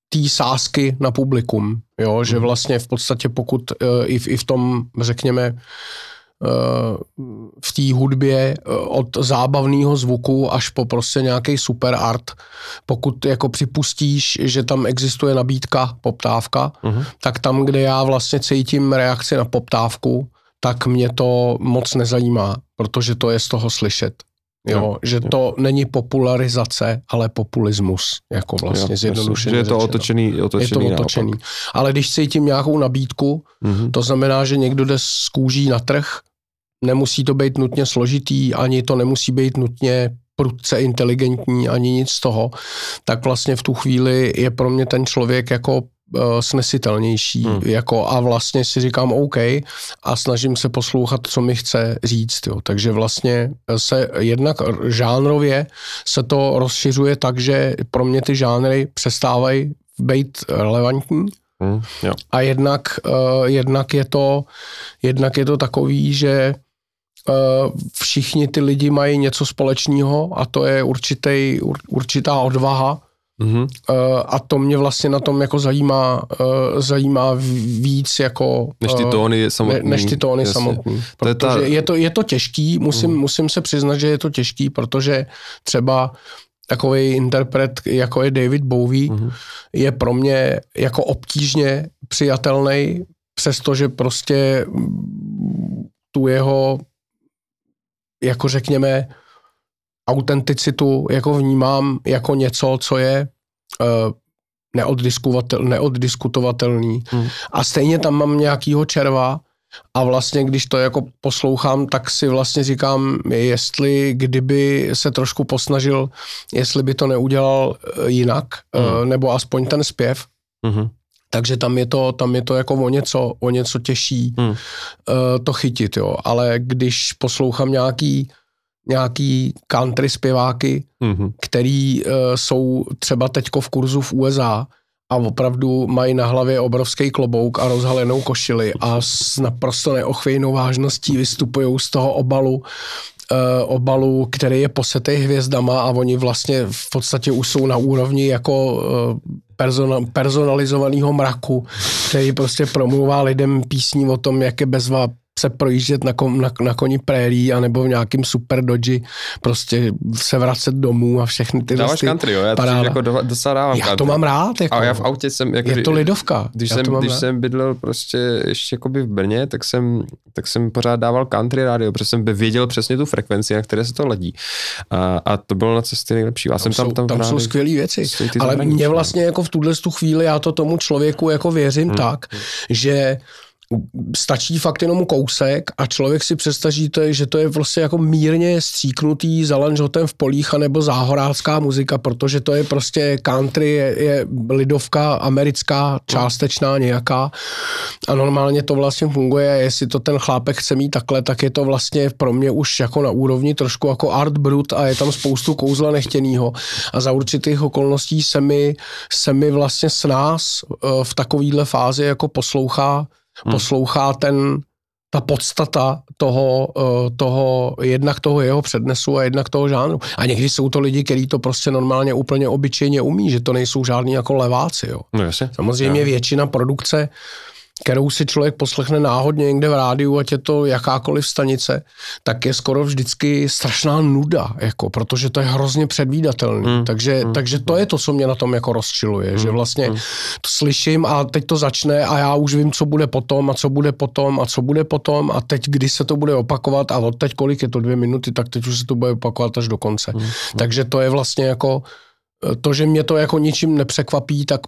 té sásky na publikum, jo, že mhm. vlastně v podstatě pokud uh, i, v, i v tom, řekněme, uh, v té hudbě uh, od zábavného zvuku až po prostě nějaký super art, pokud jako připustíš, že tam existuje nabídka, poptávka, uh-huh. tak tam, kde já vlastně cítím reakci na poptávku, tak mě to moc nezajímá, protože to je z toho slyšet. Jo, že to není popularizace, ale populismus, jako vlastně jo, zjednodušeně Že je to otočený, otočený Je to otočený. Naopak. Ale když cítím nějakou nabídku, mm-hmm. to znamená, že někdo jde z kůží na trh, nemusí to být nutně složitý, ani to nemusí být nutně prudce inteligentní, ani nic z toho, tak vlastně v tu chvíli je pro mě ten člověk jako snesitelnější hmm. jako a vlastně si říkám OK a snažím se poslouchat, co mi chce říct. Jo. Takže vlastně se jednak žánrově se to rozšiřuje tak, že pro mě ty žánry přestávají být relevantní, Hmm, jo. A jednak, uh, jednak, je to, jednak je to takový, že uh, všichni ty lidi mají něco společného a to je určitý, ur, určitá odvaha Mm-hmm. Uh, a to mě vlastně na tom jako zajímá, uh, zajímá víc jako... Než ty tóny samotný. Ne, než ty tóny jasně. samotný. Protože to je, ta... je, to, je to těžký, musím, mm. musím se přiznat, že je to těžký, protože třeba takový interpret, jako je David Bowie, mm-hmm. je pro mě jako obtížně přijatelný, přestože prostě tu jeho, jako řekněme, autenticitu jako vnímám jako něco, co je uh, neoddiskutovatelný. Hmm. A stejně tam mám nějakýho červa a vlastně, když to jako poslouchám, tak si vlastně říkám, jestli kdyby se trošku posnažil, jestli by to neudělal eh, jinak, hmm. uh, nebo aspoň ten zpěv. Hmm. Takže tam je to, tam je to jako o něco, o něco těžší hmm. to chytit, jo. Ale když poslouchám nějaký nějaký country zpěváky, mm-hmm. který uh, jsou třeba teďko v kurzu v USA a opravdu mají na hlavě obrovský klobouk a rozhalenou košili a s naprosto neochvějnou vážností vystupují z toho obalu, uh, obalu, který je posetý hvězdama a oni vlastně v podstatě už jsou na úrovni jako uh, persona, personalizovaného mraku, který prostě promluvá lidem písní o tom, jak je bezva se projíždět na, kom, na, na koni prérí anebo v nějakým super dodži, prostě se vracet domů a všechny ty Dáváš country, jo? Já to jako do, docela dávám Já country. to mám rád. Jako, a já v autě jsem... Jako, je to lidovka. Když, jsem, když jsem bydlel prostě ještě jakoby v Brně, tak jsem, tak jsem pořád dával country rádio, protože jsem věděl přesně tu frekvenci, na které se to ledí. A, a to bylo na cestě nejlepší. Já tam, jsem tam, tam, tam jsou skvělé věci. Ale mě vlastně jako v tuhle tu chvíli, já to tomu člověku jako věřím hmm. tak, hmm. že stačí fakt jenom kousek a člověk si představí, že to je vlastně jako mírně stříknutý zalanžotem v polích nebo záhorácká muzika, protože to je prostě country, je, je lidovka americká, částečná nějaká a normálně to vlastně funguje, jestli to ten chlápek chce mít takhle, tak je to vlastně pro mě už jako na úrovni trošku jako art brut a je tam spoustu kouzla nechtěnýho. A za určitých okolností se mi, se mi vlastně s nás eh, v takovýhle fázi jako poslouchá hmm. poslouchá ten, ta podstata toho, eh, toho, jednak toho jeho přednesu a jednak toho žánru. A někdy jsou to lidi, kteří to prostě normálně úplně obyčejně umí, že to nejsou žádní jako leváci. Jo. No jasně. Samozřejmě já. většina produkce kterou si člověk poslechne náhodně někde v rádiu, ať je to jakákoliv stanice, tak je skoro vždycky strašná nuda, jako, protože to je hrozně předvídatelný. Hmm. Takže, hmm. takže to je to, co mě na tom jako rozčiluje, hmm. že vlastně hmm. to slyším a teď to začne a já už vím, co bude potom a co bude potom a co bude potom a teď, kdy se to bude opakovat a od teď kolik je to dvě minuty, tak teď už se to bude opakovat až do konce. Hmm. Takže to je vlastně jako to, že mě to jako ničím nepřekvapí, tak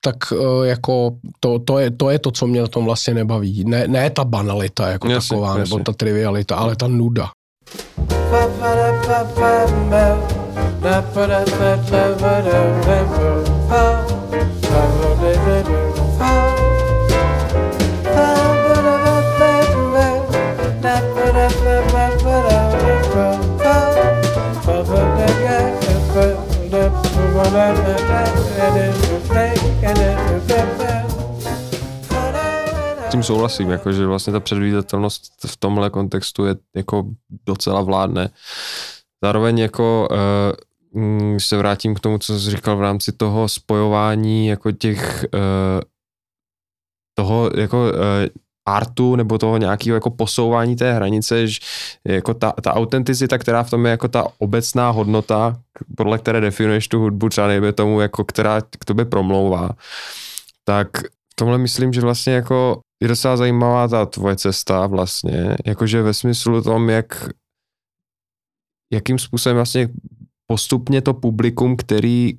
tak uh, jako to, to, je, to je to, co mě na tom vlastně nebaví. Ne, ne ta banalita jako jasně, taková, jasně. nebo ta trivialita, ale ta nuda. Souhlasím, jako, že vlastně ta předvídatelnost v tomhle kontextu je jako docela vládne. Zároveň jako uh, když se vrátím k tomu, co jsi říkal v rámci toho spojování jako těch uh, toho jako uh, artu nebo toho nějakého jako posouvání té hranice, že jako ta, ta autenticita, která v tom je jako ta obecná hodnota, podle které definuješ tu hudbu, třeba nejme tomu, jako která k tobě promlouvá, tak v tomhle myslím, že vlastně jako je docela zajímavá ta tvoje cesta vlastně, jakože ve smyslu tom, jak jakým způsobem vlastně postupně to publikum, který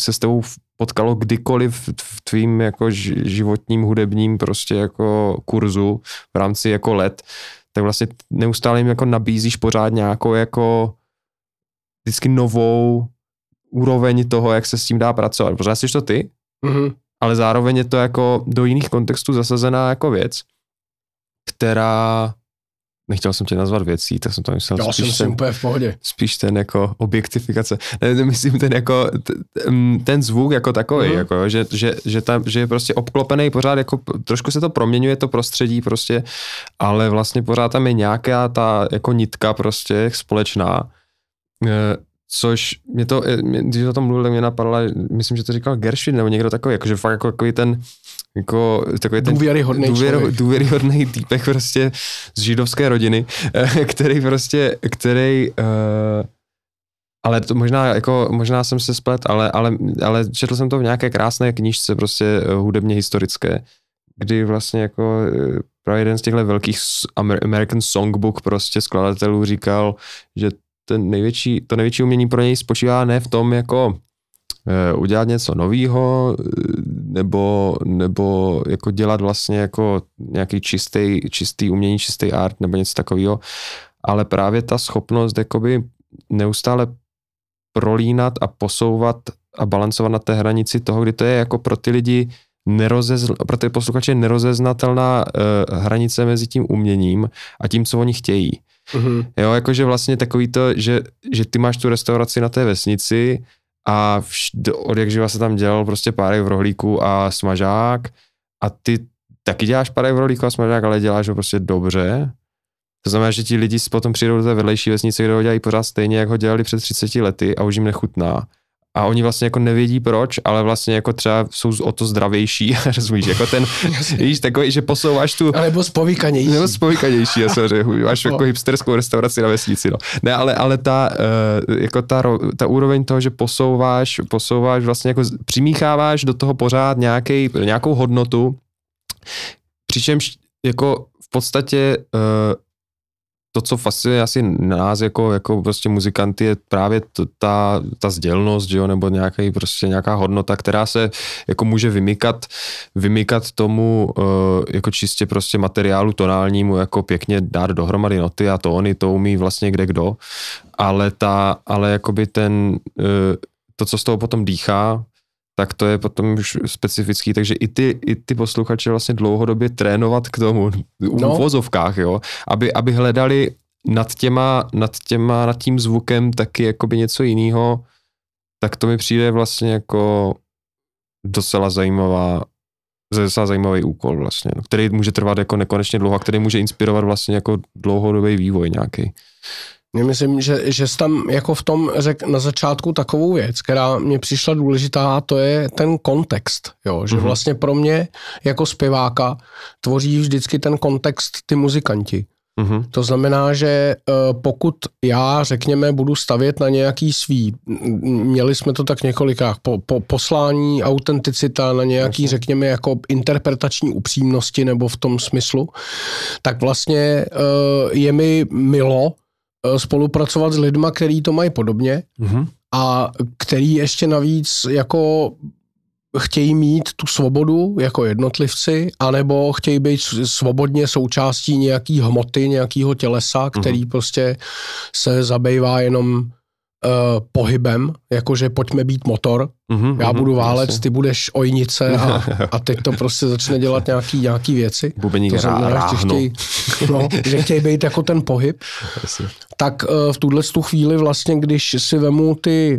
se s tebou potkalo kdykoliv v tvým jako životním hudebním prostě jako kurzu v rámci jako let, tak vlastně neustále jim jako nabízíš pořád nějakou jako vždycky novou úroveň toho, jak se s tím dá pracovat. Pořád jsi to ty, mm-hmm. Ale zároveň je to jako do jiných kontextů zasazená jako věc, která nechtěl jsem tě nazvat věcí, tak jsem to myslel. Já spíš jsem ten, úplně v pohodě. Spíš ten jako objektifikace. Ne, myslím ten jako, ten zvuk jako takový, mm. jako, že, že, že, tam, že je prostě obklopený pořád, jako trošku se to proměňuje to prostředí prostě, ale vlastně pořád tam je nějaká ta jako nitka prostě společná, eh, což mě to, když o tom mluvil, mě napadla, myslím, že to říkal Gershwin nebo někdo takový, jakože fakt jako takový ten, jako takový ten důvěryhodný, důvěr, důvěryhodný týpek prostě z židovské rodiny, který prostě, který uh, ale to možná, jako, možná jsem se splet, ale, ale, ale četl jsem to v nějaké krásné knížce prostě eh, hudebně historické, kdy vlastně jako eh, právě jeden z těchto velkých American Songbook prostě skladatelů říkal, že ten největší, to největší umění pro něj spočívá ne v tom jako Eh, udělat něco nového eh, nebo, nebo jako dělat vlastně jako nějaký čistý, čistý umění, čistý art nebo něco takového, ale právě ta schopnost jakoby neustále prolínat a posouvat a balancovat na té hranici toho, kdy to je jako pro ty lidi nerozezl, pro ty posluchače nerozeznatelná uh, hranice mezi tím uměním a tím, co oni chtějí. Mm-hmm. Jo, jakože vlastně takový to, že, že ty máš tu restauraci na té vesnici a vš- od jak živa se tam dělal prostě párek v rohlíku a smažák a ty taky děláš párek v rohlíku a smažák, ale děláš ho prostě dobře. To znamená, že ti lidi potom přijdou do té vedlejší vesnice, kde ho dělají pořád stejně, jak ho dělali před 30 lety a už jim nechutná a oni vlastně jako nevědí proč, ale vlastně jako třeba jsou o to zdravější, rozumíš, jako ten, víš, takový, že posouváš tu... Nebo spovíkanější. Nebo spovíkanější, já samozřejmě, máš jako hipsterskou restauraci na vesnici, no. Ne, ale, ale ta, uh, jako ta, ta úroveň toho, že posouváš, posouváš vlastně jako přimícháváš do toho pořád nějaký, nějakou hodnotu, přičemž jako v podstatě uh, to, co fascinuje asi nás jako, jako prostě muzikanty, je právě t, ta, ta sdělnost, jo, nebo nějaký, prostě nějaká hodnota, která se jako může vymykat, vymykat tomu uh, jako čistě prostě materiálu tonálnímu, jako pěkně dát dohromady noty a tóny, to umí vlastně kde kdo, ale ta, ale jakoby ten, uh, to, co z toho potom dýchá, tak to je potom už specifický, takže i ty, i ty posluchače vlastně dlouhodobě trénovat k tomu, v no. vozovkách, jo, aby, aby hledali nad těma, nad těma, nad tím zvukem taky jakoby něco jiného, tak to mi přijde vlastně jako docela zajímavá, docela zajímavý úkol vlastně, který může trvat jako nekonečně dlouho a který může inspirovat vlastně jako dlouhodobý vývoj nějaký. Já myslím, že, že jsi tam jako v tom řekl na začátku takovou věc, která mě přišla důležitá, a to je ten kontext. Jo? Že mm-hmm. vlastně pro mě jako zpěváka tvoří vždycky ten kontext ty muzikanti. Mm-hmm. To znamená, že e, pokud já, řekněme, budu stavět na nějaký svý, měli jsme to tak několikrát, po, po, poslání, autenticita, na nějaký, mm-hmm. řekněme, jako interpretační upřímnosti nebo v tom smyslu, tak vlastně e, je mi milo, Eh, spolupracovat s lidma, který to mají podobně mm-hmm. a který ještě navíc jako chtějí mít tu svobodu jako jednotlivci, anebo chtějí být svobodně součástí nějaký hmoty, nějakého tělesa, který mm-hmm. prostě se zabývá jenom uh, pohybem, jakože pojďme být motor, mm-hmm, já budu válec, jasně. ty budeš ojnice a, a teď to prostě začne dělat nějaký, nějaký věci. Bubeník to znamená, že chtějí, no, že chtějí být jako ten pohyb. Jasně. Tak uh, v tuhle tu chvíli vlastně, když si vemu ty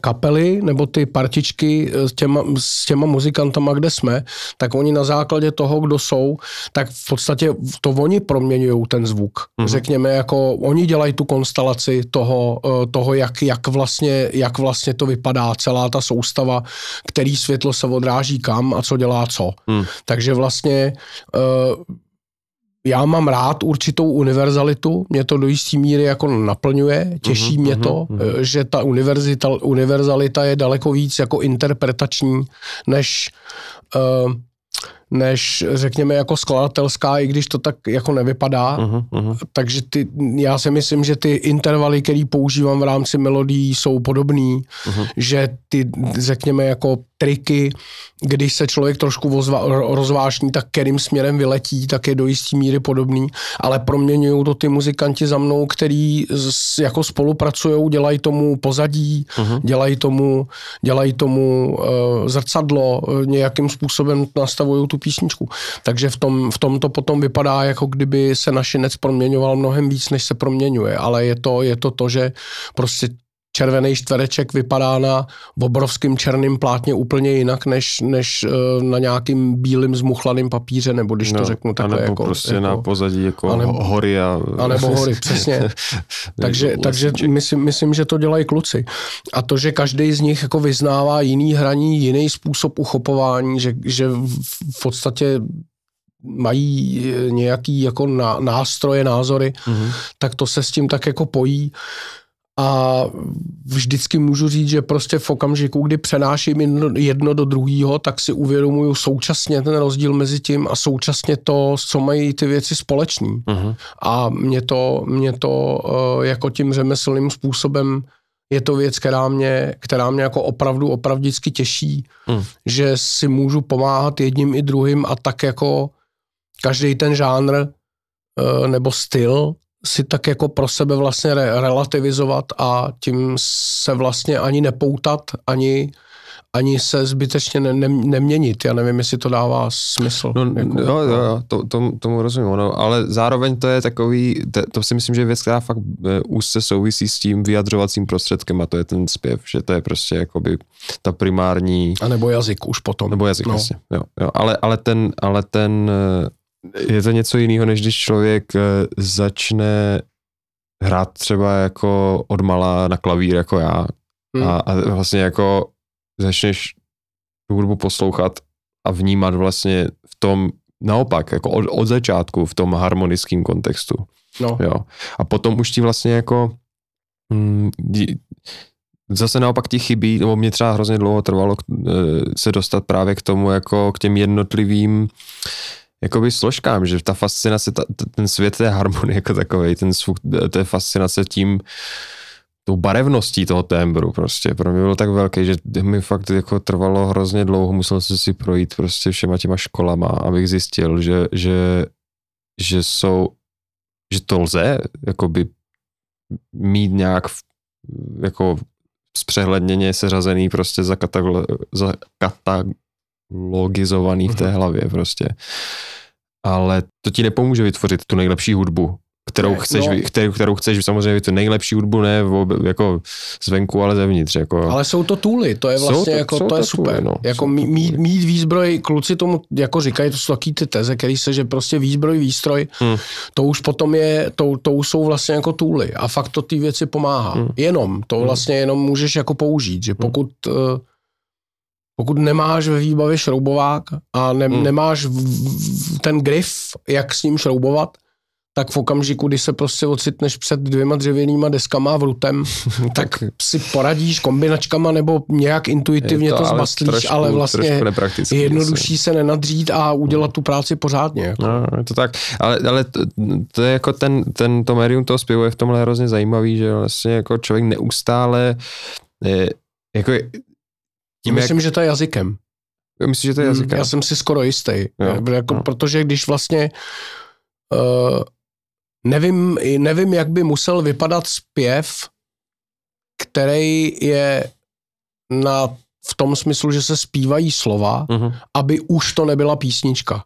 kapely nebo ty partičky eh, s těma, s těma muzikantama, kde jsme, tak oni na základě toho, kdo jsou, tak v podstatě to oni proměňují ten zvuk. Mm-hmm. Řekněme, jako oni dělají tu konstelaci toho, eh, toho jak, jak, vlastně, jak vlastně to vypadá, celá ta soustava, který světlo se odráží kam a co dělá co. Mm. Takže vlastně uh, já mám rád určitou univerzalitu, mě to do jisté míry jako naplňuje, těší uh-huh, mě to, uh-huh. že ta univerzita, univerzalita je daleko víc jako interpretační, než uh, než řekněme jako skladatelská, i když to tak jako nevypadá. Uh-huh, uh-huh. Takže ty, já si myslím, že ty intervaly, které používám v rámci melodií, jsou podobný, uh-huh. že ty, řekněme, jako triky, když se člověk trošku rozvášní, tak kterým směrem vyletí, tak je do jistý míry podobný, ale proměňují to ty muzikanti za mnou, který jako spolupracují, dělají tomu pozadí, uh-huh. dělají tomu, dělají tomu uh, zrcadlo, uh, nějakým způsobem nastavují tu písničku. Takže v tom, v tom to potom vypadá, jako kdyby se našinec proměňoval mnohem víc, než se proměňuje, ale je to, je to to, že prostě červený čtvereček vypadá na obrovským černým plátně úplně jinak, než, než uh, na nějakým bílým zmuchlaným papíře, nebo když no, to řeknu takhle. Nebo jako, prostě jako, na pozadí jako a nebo, hory. A, a nebo hory, přesně. takže takže myslím, myslím, že to dělají kluci. A to, že každý z nich jako vyznává jiný hraní, jiný způsob uchopování, že, že v podstatě mají nějaký jako nástroje, názory, mm-hmm. tak to se s tím tak jako pojí a vždycky můžu říct, že prostě v okamžiku, kdy přenáším jedno, jedno do druhého, tak si uvědomuju současně ten rozdíl mezi tím a současně to, co mají ty věci společný. Uh-huh. A mě to, mě to uh, jako tím řemeslným způsobem je to věc, která mě, která mě jako opravdu opravdicky těší, uh-huh. že si můžu pomáhat jedním i druhým a tak jako každý ten žánr uh, nebo styl si tak jako pro sebe vlastně re- relativizovat a tím se vlastně ani nepoutat, ani ani se zbytečně ne, ne, neměnit. Já nevím, jestli to dává smysl. No, jako, no, jo, jo, to, to, tomu rozumím, no, ale zároveň to je takový, to, to si myslím, že je věc, která fakt e, úzce souvisí s tím vyjadřovacím prostředkem a to je ten zpěv, že to je prostě jakoby ta primární... A nebo jazyk už potom. Nebo jazyk, no. vlastně, jo, jo. Ale, ale ten, ale ten e, je to něco jiného, než když člověk eh, začne hrát třeba jako od malá na klavír jako já hmm. a, a vlastně jako začneš tu hudbu poslouchat a vnímat vlastně v tom naopak, jako od, od začátku v tom harmonickém kontextu. No. Jo. A potom už ti vlastně jako hm, zase naopak ti chybí, nebo mě třeba hrozně dlouho trvalo eh, se dostat právě k tomu, jako k těm jednotlivým jakoby složkám, že ta fascinace, ta, ten svět té harmonie jako takový, ten zvuk, to je fascinace tím, tou barevností toho tembru prostě. Pro mě bylo tak velký, že mi fakt jako trvalo hrozně dlouho, musel jsem si projít prostě všema těma školama, abych zjistil, že, že, že jsou, že to lze jakoby mít nějak jako zpřehledněně seřazený prostě za, kataglo, za katalogizovaný v té mhm. hlavě prostě. Ale to ti nepomůže vytvořit tu nejlepší hudbu, kterou ne, chceš, no. kterou, kterou chceš samozřejmě tu nejlepší hudbu, ne jako zvenku, ale zevnitř. Jako. Ale jsou to tooly, to je vlastně to, jako, to, to je super. Tooly, no. Jako mít, mít výzbroj, kluci tomu jako říkají, to jsou taky ty teze, který se, že prostě výzbroj, výstroj, hmm. to už potom je, to, to už jsou vlastně jako tooly a fakt to ty věci pomáhá. Hmm. Jenom, to hmm. vlastně jenom můžeš jako použít, že hmm. pokud hmm. Pokud nemáš ve výbavě šroubovák a ne, hmm. nemáš v, v, ten grif, jak s ním šroubovat, tak v okamžiku, kdy se prostě ocitneš před dvěma dřevěnýma deskama v rutem, tak si poradíš kombinačkama nebo nějak intuitivně to, to zmaslíš, trošku, ale vlastně je jednodušší se nenadřít a udělat no. tu práci pořádně. Jako. No, je to tak, ale, ale to, to, je jako ten, ten, to médium toho zpěvu je v tomhle hrozně zajímavý, že vlastně jako člověk neustále je, jako tím, Myslím, jak... že to je jazykem. Myslím, že to je hmm, jazykem. Já jsem si skoro jistý. Jo, jako, jo. Protože když vlastně uh, Nevím, nevím, jak by musel vypadat zpěv, který je na, v tom smyslu, že se zpívají slova, uh-huh. aby už to nebyla písnička.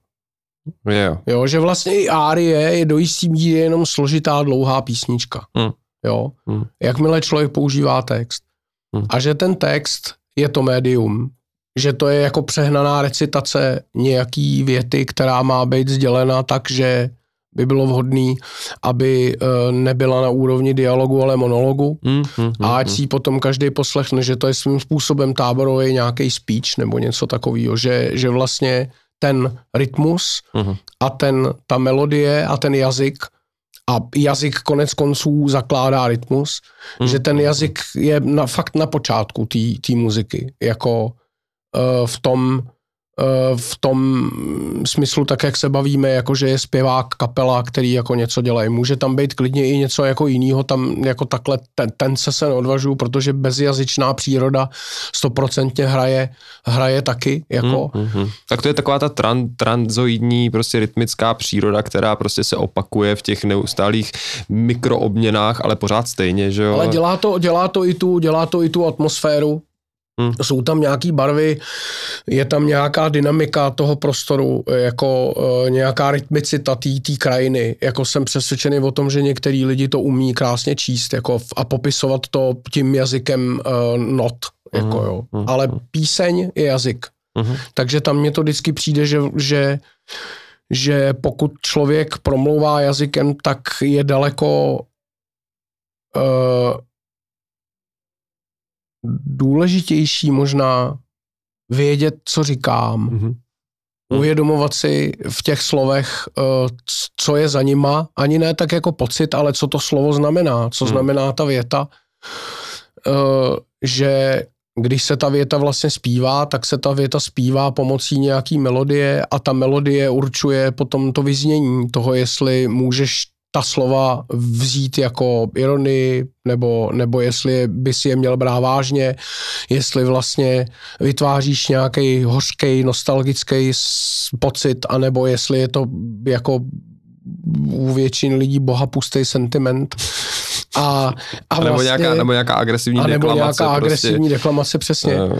Yeah. Jo, že vlastně i árie je do jistý míry jenom složitá dlouhá písnička. Uh-huh. Jo, uh-huh. jakmile člověk používá text. Uh-huh. A že ten text je to médium, že to je jako přehnaná recitace nějaký věty, která má být sdělena tak, že by bylo vhodné, aby uh, nebyla na úrovni dialogu, ale monologu. Mm, mm, a ať mm. si potom každý poslechne, že to je svým způsobem táborový nějaký speech nebo něco takového, že, že vlastně ten rytmus mm. a ten, ta melodie a ten jazyk a jazyk konec konců zakládá rytmus, mm. že ten jazyk je na, fakt na počátku té muziky, jako uh, v tom, v tom smyslu, tak jak se bavíme, jako že je zpěvák kapela, který jako něco dělají. Může tam být klidně i něco jako jiného, tam jako takhle ten, ten se se neodvažuju, protože bezjazyčná příroda stoprocentně hraje, hraje taky. Jako. Hmm, hmm, hmm. Tak to je taková ta tran, transoidní prostě rytmická příroda, která prostě se opakuje v těch neustálých mikroobměnách, ale pořád stejně, že jo? Ale dělá to, dělá to i tu, dělá to i tu atmosféru, Hmm. Jsou tam nějaký barvy, je tam nějaká dynamika toho prostoru, jako uh, nějaká rytmicita té krajiny. Jako jsem přesvědčený o tom, že některý lidi to umí krásně číst jako a popisovat to tím jazykem uh, not. Jako, hmm. jo. Hmm. Ale píseň je jazyk. Hmm. Takže tam mně to vždycky přijde, že, že že pokud člověk promlouvá jazykem, tak je daleko uh, důležitější možná vědět, co říkám, mm-hmm. uvědomovat si v těch slovech, uh, co je za nima, ani ne tak jako pocit, ale co to slovo znamená, co mm. znamená ta věta, uh, že když se ta věta vlastně zpívá, tak se ta věta zpívá pomocí nějaký melodie a ta melodie určuje potom to vyznění toho, jestli můžeš ta slova vzít jako ironii, nebo, nebo jestli by si je měl brát vážně, jestli vlastně vytváříš nějaký hořký, nostalgický pocit, anebo jestli je to jako u většiny lidí boha pustý sentiment. A, a, nebo, vlastně, nějaká, nebo nějaká agresivní a nebo deklamace. nějaká prostě. agresivní deklamace, přesně. Uh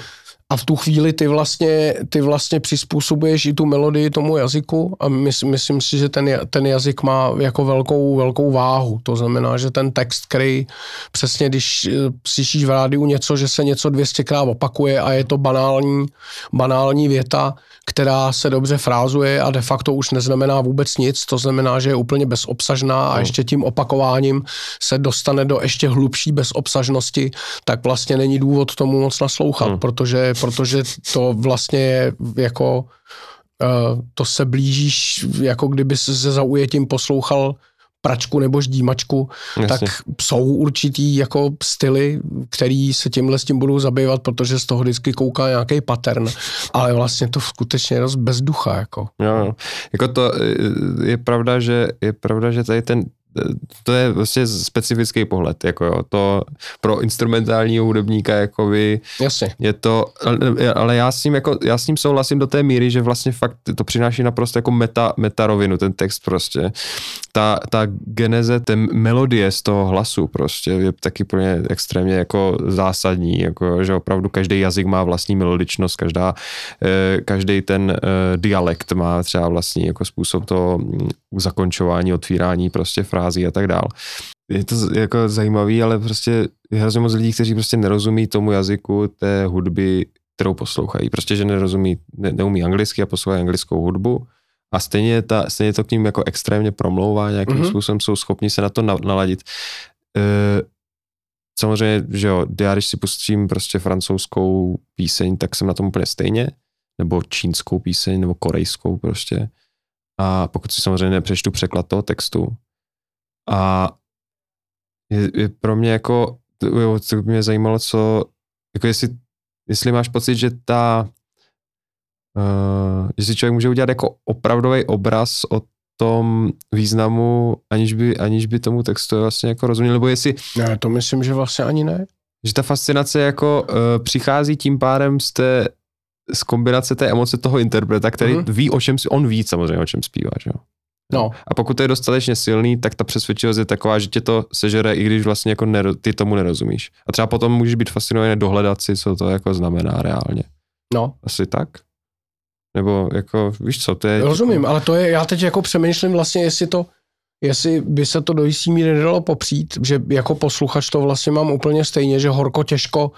a v tu chvíli ty vlastně, ty vlastně přizpůsobuješ i tu melodii tomu jazyku a mys, myslím si, že ten, ten jazyk má jako velkou, velkou váhu. To znamená, že ten text, který přesně, když eh, slyšíš v rádiu něco, že se něco 200krát opakuje a je to banální, banální věta, která se dobře frázuje a de facto už neznamená vůbec nic, to znamená, že je úplně bezobsažná a no. ještě tím opakováním se dostane do ještě hlubší bezobsažnosti, tak vlastně není důvod tomu moc naslouchat, hmm. protože, protože to vlastně je jako uh, to se blížíš, jako kdyby se zaujetím poslouchal pračku nebo ždímačku, Jasně. tak jsou určitý jako styly, který se tímhle s tím budou zabývat, protože z toho vždycky kouká nějaký pattern, ale vlastně to skutečně je dost bezducha. Jako. Jo, jako to je pravda, že je pravda, že tady ten to je vlastně specifický pohled, jako jo, to pro instrumentálního hudebníka, jako by Jasně. je to, ale já s ním jako, já s ním souhlasím do té míry, že vlastně fakt to přináší naprosto jako meta, meta rovinu, ten text prostě. Ta, ta geneze, ten melodie z toho hlasu prostě je taky pro mě extrémně jako zásadní, jako, že opravdu každý jazyk má vlastní melodičnost, každá, eh, každý ten eh, dialekt má třeba vlastní jako způsob toho mm, zakončování, otvírání prostě fráze schází a tak dál. Je to jako zajímavý, ale prostě je hrozně moc lidí, kteří prostě nerozumí tomu jazyku té hudby, kterou poslouchají. Prostě, že nerozumí, ne, neumí anglicky a poslouchají anglickou hudbu a stejně, ta, stejně to k ním jako extrémně promlouvá, nějakým mm-hmm. způsobem jsou schopni se na to naladit. E, samozřejmě, že jo, já když si pustím prostě francouzskou píseň, tak jsem na tom úplně stejně, nebo čínskou píseň, nebo korejskou prostě. A pokud si samozřejmě nepřečtu překlad toho textu, a je, je pro mě jako, jo, to by mě zajímalo, co, jako jestli, jestli máš pocit, že ta, uh, že si člověk může udělat jako opravdový obraz o tom významu, aniž by, aniž by tomu textu vlastně jako rozuměl, nebo jestli... Ne, to myslím, že vlastně ani ne. Že ta fascinace jako uh, přichází tím pádem z té, z kombinace té emoce toho interpreta, který mm-hmm. ví, o čem, on ví samozřejmě, o čem zpívá, že jo. No. A pokud to je dostatečně silný, tak ta přesvědčivost je taková, že tě to sežere, i když vlastně jako nero, ty tomu nerozumíš. A třeba potom můžeš být fascinovaný dohledat si, co to jako znamená reálně. No. Asi tak? Nebo jako, víš co, to je... Rozumím, jako... ale to je, já teď jako přemýšlím vlastně, jestli to, jestli by se to do jistý míry nedalo popřít, že jako posluchač to vlastně mám úplně stejně, že horko těžko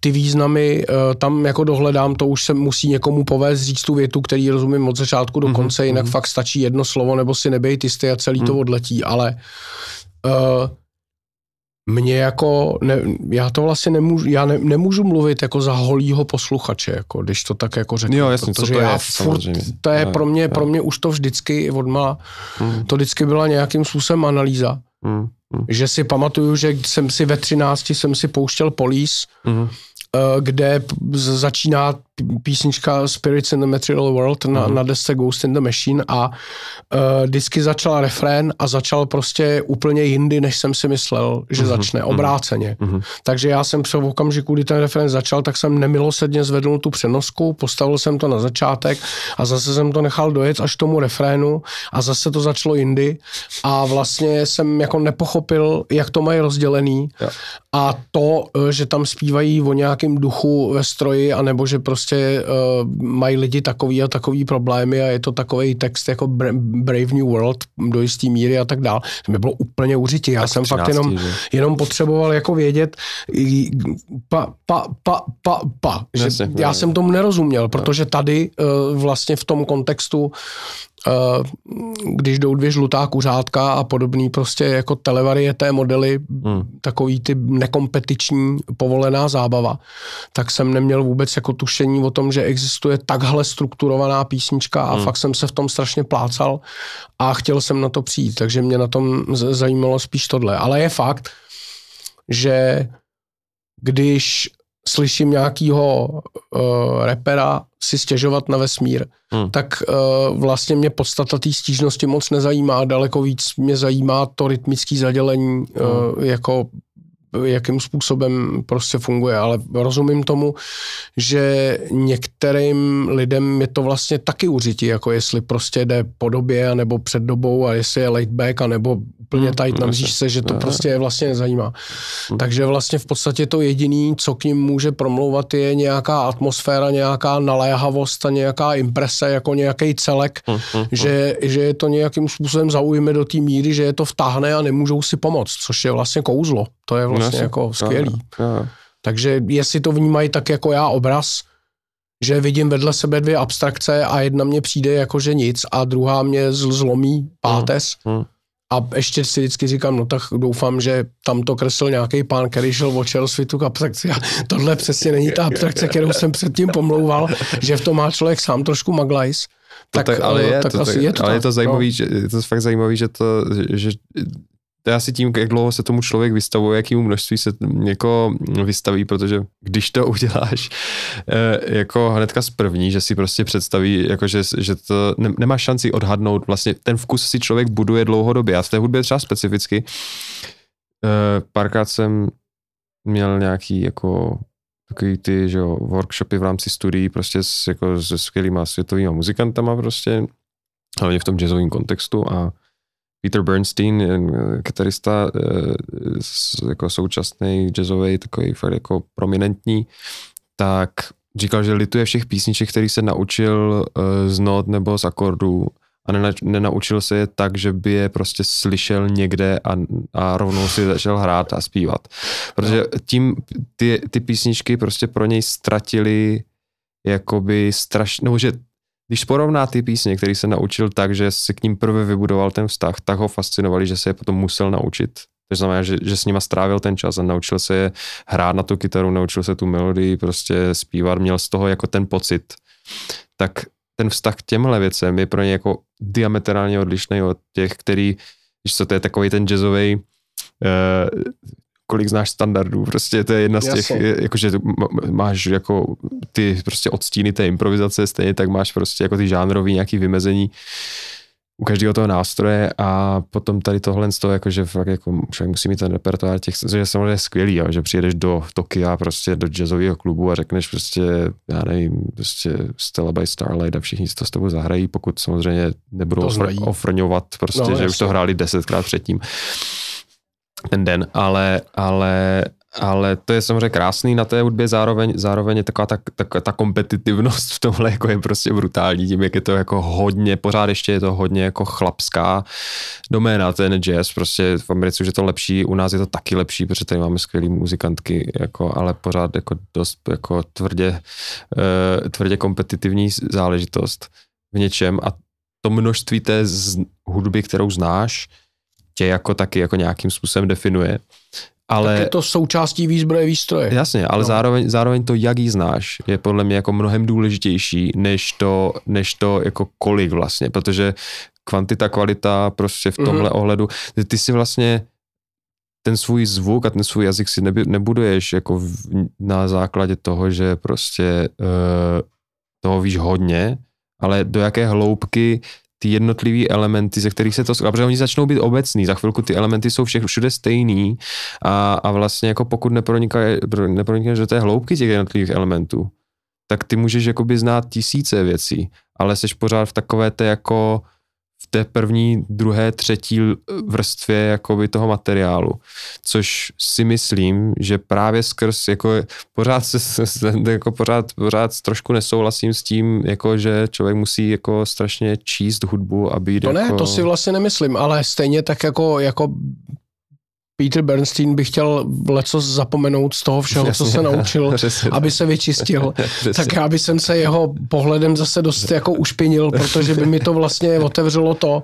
ty významy uh, tam jako dohledám, to už se musí někomu povést říct tu větu, který rozumím od začátku do mhm, konce, mm-hmm. jinak mm-hmm. fakt stačí jedno slovo, nebo si nebejt jistý a celý mm. to odletí, ale uh, mě jako, ne, já to vlastně nemůžu, já ne, nemůžu mluvit jako za holýho posluchače, jako, když to tak jako řeknu. Jo, jasně, protože co to já je, furt, to je pro mě, pro mě už to vždycky odmala, hmm. to vždycky byla nějakým způsobem analýza. Hmm. Hmm. Že si pamatuju, že jsem si ve 13 jsem si pouštěl Police, hmm Eh, kde začíná písnička Spirits in the Material World na, uh-huh. na desce Ghost in the Machine a uh, vždycky začal refrén a začal prostě úplně jindy, než jsem si myslel, že uh-huh. začne, obráceně. Uh-huh. Takže já jsem v okamžiku, kdy ten refrén začal, tak jsem nemilosrdně zvedl tu přenosku, postavil jsem to na začátek a zase jsem to nechal dojet až tomu refrénu a zase to začalo jindy a vlastně jsem jako nepochopil, jak to mají rozdělený ja. a to, eh, že tam zpívají o nějak nějakým duchu ve stroji, anebo že prostě uh, mají lidi takový a takový problémy a je to takový text jako Brave New World do jistý míry a tak dál. To by bylo úplně uřití. Já tak jsem 13, fakt jenom, jenom potřeboval jako vědět pa, pa, pa, pa, pa. Že já ne. jsem tomu nerozuměl, protože tady uh, vlastně v tom kontextu Uh, když jdou dvě žlutá kuřátka a podobný prostě jako televarieté modely, hmm. takový ty nekompetiční povolená zábava, tak jsem neměl vůbec jako tušení o tom, že existuje takhle strukturovaná písnička a hmm. fakt jsem se v tom strašně plácal a chtěl jsem na to přijít, takže mě na tom zajímalo spíš tohle. Ale je fakt, že když slyším nějakýho uh, repera si stěžovat na vesmír, hmm. tak uh, vlastně mě podstata té stížnosti moc nezajímá, daleko víc mě zajímá to rytmické zadělení, hmm. uh, jako jakým způsobem prostě funguje, ale rozumím tomu, že některým lidem je to vlastně taky užití, jako jestli prostě jde po době, nebo před dobou a jestli je late back, nebo úplně hmm, tight na se, že to prostě je vlastně nezajímá. Hmm. Takže vlastně v podstatě to jediný, co k ním může promlouvat, je nějaká atmosféra, nějaká naléhavost a nějaká imprese, jako nějaký celek, hmm, že, že je to nějakým způsobem zaujme do té míry, že je to vtáhne a nemůžou si pomoct, což je vlastně kouzlo. To je vlastně no, jako skvělý. No, no. Takže jestli to vnímají tak jako já obraz, že vidím vedle sebe dvě abstrakce a jedna mě přijde jako že nic a druhá mě zlomí pátes, hmm. Hmm. A ještě si vždycky říkám, no tak doufám, že tam to kresl nějaký pán, který šel o světu k abstrakci a tohle přesně není ta abstrakce, kterou jsem předtím pomlouval, že v tom má člověk sám trošku maglajs. tak, tak ale, je, tak to, asi tak, je to ale je to zajímavý, no. že, je to fakt zajímavý, že to, že to je asi tím, jak dlouho se tomu člověk vystavuje, jakýmu množství se jako vystaví, protože když to uděláš eh, jako hnedka z první, že si prostě představí, jako že, že to ne, nemá šanci odhadnout, vlastně ten vkus si člověk buduje dlouhodobě a v té hudbě třeba specificky. Eh, párkrát jsem měl nějaký jako takový ty, že jo, workshopy v rámci studií prostě s, jako se skvělýma světovýma muzikantama prostě, hlavně v tom jazzovém kontextu a Peter Bernstein, kytarista, eh, jako současný jazzový, takový fakt jako prominentní, tak říkal, že lituje všech písniček, který se naučil eh, z not nebo z akordů a nena, nenaučil se je tak, že by je prostě slyšel někde a, a rovnou si začal hrát a zpívat. Protože no. tím ty, ty písničky prostě pro něj ztratili jakoby strašně, nebo že když porovná ty písně, který se naučil tak, že si k ním prvé vybudoval ten vztah, tak ho fascinovali, že se je potom musel naučit. To znamená, že, že s nima strávil ten čas a naučil se je hrát na tu kytaru, naučil se tu melodii prostě zpívat, měl z toho jako ten pocit. Tak ten vztah k těmhle věcem je pro ně jako diametrálně odlišný od těch, který, když co to je takový ten jazzový uh, kolik znáš standardů, prostě to je jedna z těch, jakože máš jako ty prostě odstíny té improvizace, stejně tak máš prostě jako ty žánrový nějaký vymezení u každého toho nástroje a potom tady tohle z toho, jakože fakt jako člověk musí mít ten repertoár těch, což je samozřejmě skvělý, jo, že přijedeš do Tokia prostě do jazzového klubu a řekneš prostě, já nevím, prostě Stella by Starlight a všichni si to s tebou zahrají, pokud samozřejmě nebudou ofrňovat prostě, no, že jasný. už to hráli desetkrát předtím ten den, ale, ale, ale to je samozřejmě krásný na té hudbě, zároveň, zároveň je taková ta, ta, ta kompetitivnost v tomhle jako je prostě brutální, tím, jak je to jako hodně, pořád ještě je to hodně jako chlapská doména, ten jazz, prostě v Americe už je to lepší, u nás je to taky lepší, protože tady máme skvělý muzikantky, jako, ale pořád jako dost jako tvrdě, uh, tvrdě kompetitivní záležitost v něčem a to množství té z, hudby, kterou znáš, tě jako taky jako nějakým způsobem definuje. Ale, tak je to součástí výzbroje výstroje. Jasně, ale no. zároveň, zároveň to, jak ji znáš, je podle mě jako mnohem důležitější, než to, než to jako kolik vlastně, protože kvantita, kvalita prostě v tomhle mm-hmm. ohledu, ty, si vlastně ten svůj zvuk a ten svůj jazyk si neby, nebuduješ jako v, na základě toho, že prostě uh, toho víš hodně, ale do jaké hloubky ty jednotlivé elementy, ze kterých se to protože oni začnou být obecný, za chvilku ty elementy jsou všech všude stejný. A, a vlastně jako pokud nepronikáš do té hloubky těch jednotlivých elementů, tak ty můžeš jakoby znát tisíce věcí, ale jsi pořád v takové té jako v té první, druhé, třetí vrstvě jakoby toho materiálu, což si myslím, že právě skrz jako pořád se, jako pořád, pořád trošku nesouhlasím s tím, jako že člověk musí jako strašně číst hudbu a být To jako... ne, to si vlastně nemyslím, ale stejně tak jako, jako Peter Bernstein by chtěl leco zapomenout z toho všeho, co se naučil, aby se vyčistil, tak já bych se jeho pohledem zase dost jako ušpinil, protože by mi to vlastně otevřelo to,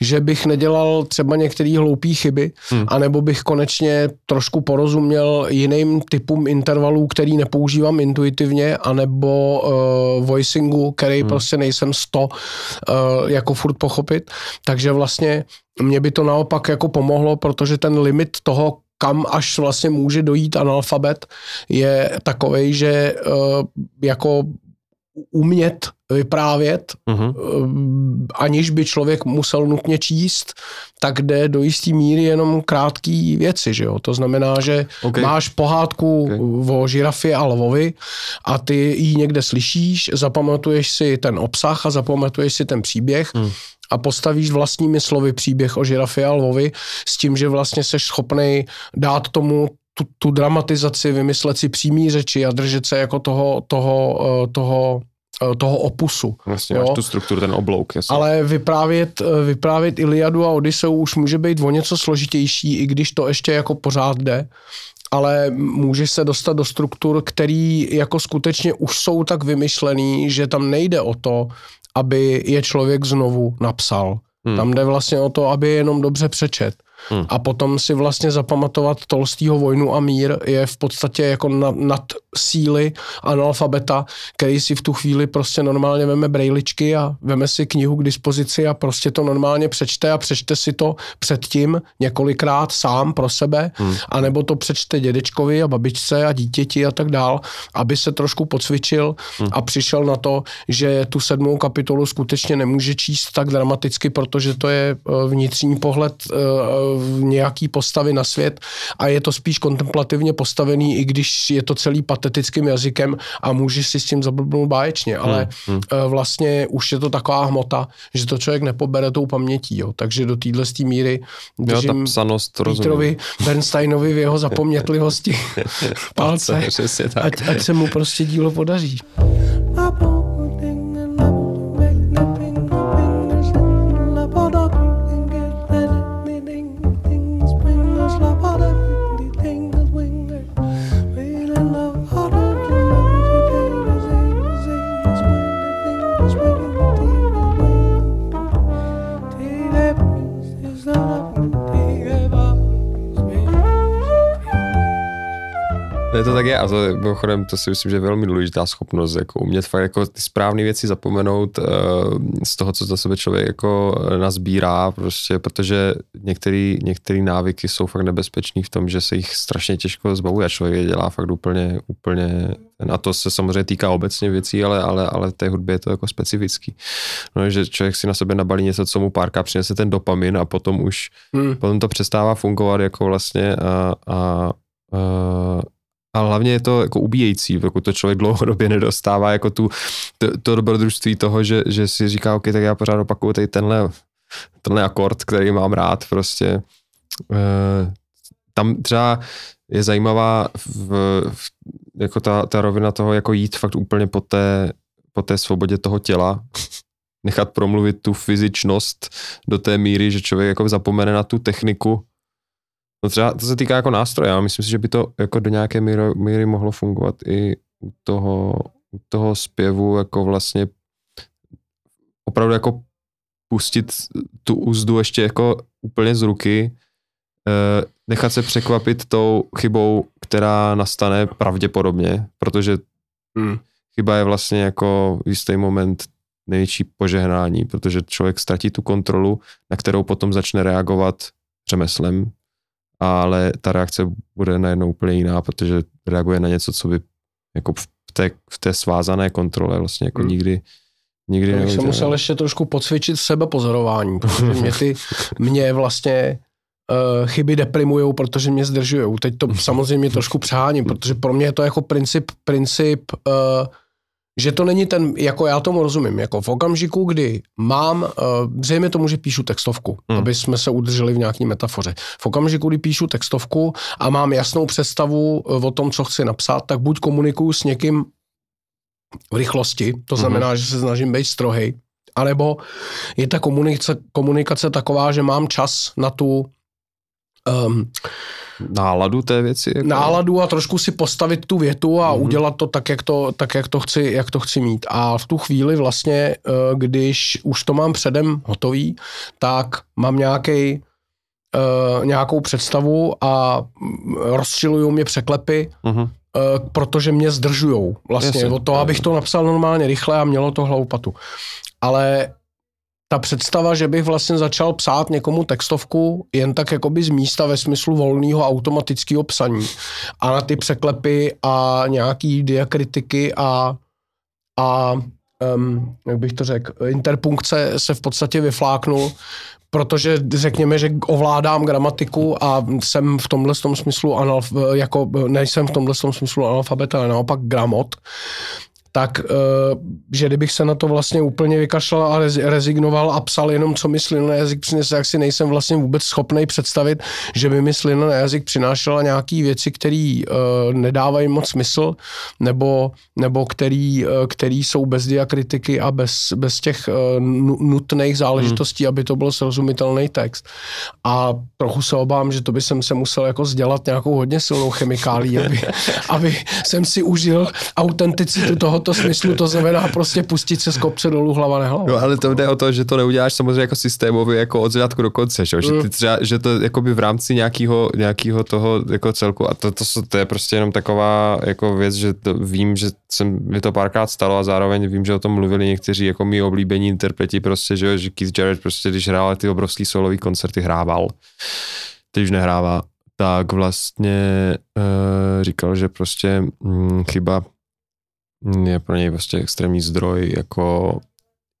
že bych nedělal třeba některé hloupé chyby, hmm. anebo bych konečně trošku porozuměl jiným typům intervalů, který nepoužívám intuitivně, anebo uh, voicingu, který hmm. prostě nejsem sto uh, jako furt pochopit. Takže vlastně mě by to naopak jako pomohlo, protože ten limit toho, kam až vlastně může dojít analfabet, je takový, že uh, jako umět vyprávět, uh-huh. aniž by člověk musel nutně číst, tak jde do jisté míry jenom krátký věci, že jo? To znamená, že okay. máš pohádku okay. o žirafě a lvovi a ty ji někde slyšíš, zapamatuješ si ten obsah a zapamatuješ si ten příběh uh-huh a postavíš vlastními slovy příběh o žirafě a lvovi s tím, že vlastně seš schopný dát tomu tu, tu dramatizaci, vymyslet si přímý řeči a držet se jako toho, toho, eh, toho eh, toho opusu. Vlastně jo? máš tu strukturu, ten oblouk. Jasně. Ale vyprávět, eh, vyprávět Iliadu a Odysseu už může být o něco složitější, i když to ještě jako pořád jde ale může se dostat do struktur, který jako skutečně už jsou tak vymyšlený, že tam nejde o to, aby je člověk znovu napsal. Hmm. Tam jde vlastně o to, aby je jenom dobře přečet. Hmm. A potom si vlastně zapamatovat Tolstýho Vojnu a mír je v podstatě jako nad, nad síly analfabeta, který si v tu chvíli prostě normálně veme brejličky a veme si knihu k dispozici a prostě to normálně přečte a přečte si to předtím několikrát sám pro sebe, hmm. anebo to přečte dědečkovi a babičce a dítěti a tak dál, aby se trošku pocvičil hmm. a přišel na to, že tu sedmou kapitolu skutečně nemůže číst tak dramaticky, protože to je eh, vnitřní pohled uh, nějaký postavy na svět a je to spíš kontemplativně postavený, i když je to celý patetickým jazykem a může si s tím zablbnout báječně, ale hmm. uh, vlastně už je to taková hmota, že to člověk nepobere tou pamětí, jo. takže do téhle míry držím jo, ta psanost, Petrovi Bernsteinovi v jeho zapomnětlivosti palce, ať, ať se mu prostě dílo podaří. Ne, to tak je a to, mimochodem, to si myslím, že je velmi důležitá schopnost, jako umět fakt jako ty správné věci zapomenout uh, z toho, co za sebe člověk jako eh, nazbírá, prostě, protože některé návyky jsou fakt nebezpečný v tom, že se jich strašně těžko zbavuje a člověk je dělá fakt úplně, úplně a to se samozřejmě týká obecně věcí, ale, ale, ale té hudbě je to jako specifický. No, že člověk si na sebe nabalí něco, co mu párka přinese ten dopamin a potom už, hmm. potom to přestává fungovat jako vlastně a, a, a a hlavně je to jako ubíjející, pokud to člověk dlouhodobě nedostává jako tu, to, to dobrodružství toho, že, že si říká, ok, tak já pořád opakuju tady tenhle, tenhle akord, který mám rád prostě. E, tam třeba je zajímavá v, v, jako ta, ta rovina toho, jako jít fakt úplně po té, po té svobodě toho těla, nechat promluvit tu fyzičnost do té míry, že člověk jako zapomene na tu techniku No třeba to se týká jako nástroje, ale myslím si, že by to jako do nějaké míry, míry mohlo fungovat i u toho, u toho zpěvu, jako vlastně opravdu jako pustit tu úzdu ještě jako úplně z ruky, eh, nechat se překvapit tou chybou, která nastane pravděpodobně, protože hmm. chyba je vlastně jako v jistý moment největší požehnání, protože člověk ztratí tu kontrolu, na kterou potom začne reagovat řemeslem, ale ta reakce bude najednou úplně jiná, protože reaguje na něco, co by jako v té, v té svázané kontrole vlastně jako hmm. nikdy nikdy Já jsem musel ještě trošku pocvičit sebepozorování, protože mě ty, mě vlastně uh, chyby deprimují, protože mě zdržují. Teď to samozřejmě trošku přeháním, protože pro mě je to jako princip, princip uh, že to není ten, jako já tomu rozumím, jako v okamžiku, kdy mám, uh, zřejmě tomu, že píšu textovku, hmm. aby jsme se udrželi v nějaký metafoře. V okamžiku, kdy píšu textovku a mám jasnou představu uh, o tom, co chci napsat, tak buď komunikuju s někým v rychlosti, to hmm. znamená, hmm. že se snažím být strohej, anebo je ta komunikace, komunikace taková, že mám čas na tu um, náladu té věci. Jako... Náladu a trošku si postavit tu větu a mm-hmm. udělat to tak, jak to, tak jak, to chci, jak to chci mít. A v tu chvíli vlastně, eh, když už to mám předem hotový, tak mám nějaký Uh, nějakou představu a mm, rozčilují mě překlepy, uh-huh. uh, protože mě zdržujou vlastně Jasně, od toho, abych to napsal normálně rychle a mělo to hlavu patu. Ale ta představa, že bych vlastně začal psát někomu textovku jen tak jakoby z místa ve smyslu volného automatického psaní a na ty překlepy a nějaký diakritiky a, a um, jak bych to řekl, interpunkce se v podstatě vyfláknul, protože řekněme, že ovládám gramatiku a jsem v tomhle tom smyslu analf, jako nejsem v tomhle tom smyslu analfabet, ale naopak gramot, tak eh, že kdybych se na to vlastně úplně vykašlal a rezignoval a psal jenom, co mi slina na jazyk přinese, jak si nejsem vlastně vůbec schopný představit, že by mi slina na jazyk přinášela nějaké věci, které uh, nedávají moc smysl, nebo, nebo který, uh, který jsou bez diakritiky a bez, bez těch nutných záležitostí, hmm. aby to byl srozumitelný text. A trochu se obávám, že to by jsem se musel jako sdělat nějakou hodně silnou chemikálí, aby, aby jsem si užil autenticitu toho tomto smyslu to znamená prostě pustit se z kopce dolů hlava nehlava. No ale to jde o to, že to neuděláš samozřejmě jako systémově jako od začátku do konce, že, mm. že, ty třeba, že to jakoby v rámci nějakého, nějakého toho jako celku a to, to, to, to, je prostě jenom taková jako věc, že to, vím, že jsem, mi to párkrát stalo a zároveň vím, že o tom mluvili někteří jako mý oblíbení interpreti prostě, že, že Keith Jarrett prostě, když hrál ty obrovský solový koncerty, hrával, teď už nehrává, tak vlastně uh, říkal, že prostě hm, chyba je pro něj prostě extrémní zdroj jako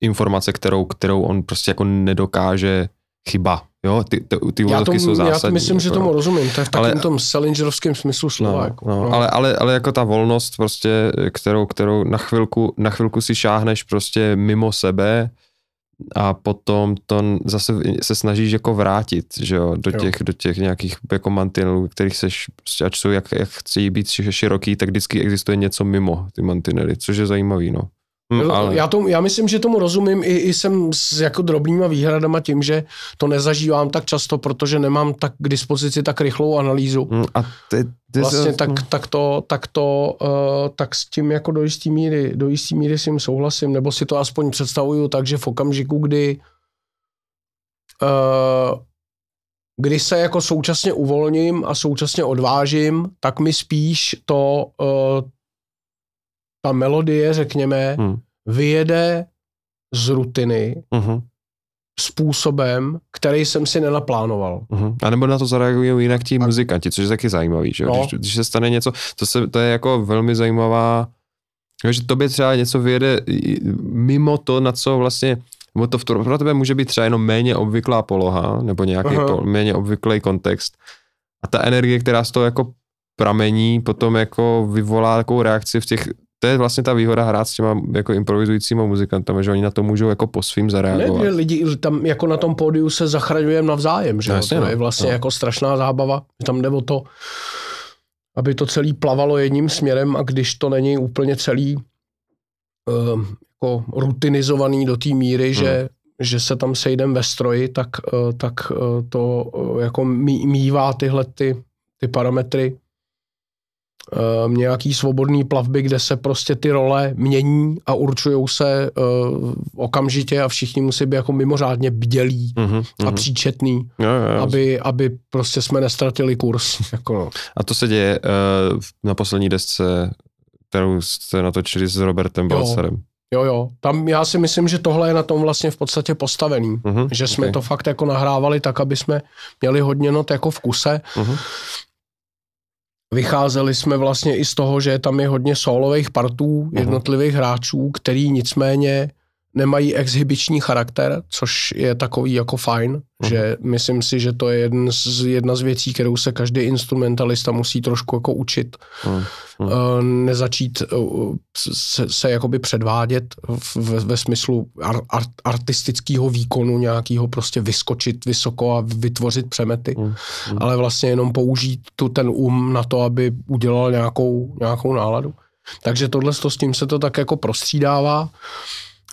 informace, kterou, kterou on prostě jako nedokáže chyba. Jo, ty, ty, ty já tomu, jsou zásadní. Já myslím, jako, že tomu rozumím, to je v takovém ale, tom Salingerovském smyslu slova. No, jako, no, no. Ale, ale, ale jako ta volnost prostě, kterou, kterou na chvilku, na chvilku si šáhneš prostě mimo sebe, a potom to zase se snažíš jako vrátit, že jo, do těch, jo. do těch nějakých jako mantinelů, kterých seš, ať jsou, jak, jak chci být široký, tak vždycky existuje něco mimo ty mantinely, což je zajímavý, no. Hmm, ale... já, tomu, já myslím, že tomu rozumím i, i jsem s jako drobnýma výhradama tím, že to nezažívám tak často, protože nemám tak k dispozici tak rychlou analýzu. Hmm, a ty, ty vlastně tak, tak, to, tak to, uh, tak s tím jako do jistý míry, do jistý míry s tím souhlasím, nebo si to aspoň představuju tak, že v okamžiku, kdy uh, kdy se jako současně uvolním a současně odvážím, tak mi spíš to uh, ta melodie, řekněme, hmm. vyjede z rutiny uh-huh. způsobem, který jsem si nenaplánoval. Uh-huh. A nebo na to zareagují jinak ti muzikanti, což je taky zajímavý, že? No. Když, když se stane něco, to, se, to je jako velmi zajímavá, že tobě třeba něco vyjede mimo to, na co vlastně nebo to pro tebe může být třeba jenom méně obvyklá poloha, nebo nějaký po, méně obvyklý kontext. A ta energie, která z toho jako pramení, potom jako vyvolá takovou reakci v těch to je vlastně ta výhoda hrát s těma jako improvizujícíma muzikantama, že oni na to můžou jako po svým zareagovat. Ne, lidi tam jako na tom pódiu se zachraňujeme navzájem, že Jasně, to no. je vlastně no. jako strašná zábava. Tam jde o to, aby to celý plavalo jedním směrem a když to není úplně celý uh, jako rutinizovaný do té míry, hmm. že že se tam sejdem ve stroji, tak, uh, tak uh, to uh, jako mývá tyhle ty, ty parametry uh, nějaký svobodný plavby, kde se prostě ty role mění a určují se uh, okamžitě a všichni musí být jako mimořádně bdělí uh-huh, a příčetný, jo, jo, aby, aby prostě jsme nestratili kurz. Jako no. A to se děje uh, na poslední desce, kterou jste natočili s Robertem Balcerem. Jo, jo. Tam já si myslím, že tohle je na tom vlastně v podstatě postavený. Uh-huh, že jsme okay. to fakt jako nahrávali tak, aby jsme měli hodně not jako v kuse. Uh-huh. Vycházeli jsme vlastně i z toho, že tam je hodně solových partů jednotlivých hráčů, který nicméně nemají exhibiční charakter, což je takový jako fajn, uh-huh. že myslím si, že to je jeden z, jedna z věcí, kterou se každý instrumentalista musí trošku jako učit. Uh-huh. Uh, nezačít uh, se, se jakoby předvádět v, ve smyslu ar, art, artistického výkonu nějakého prostě vyskočit vysoko a vytvořit přemety, uh-huh. ale vlastně jenom použít tu ten um na to, aby udělal nějakou, nějakou náladu. Takže tohle s tím se to tak jako prostřídává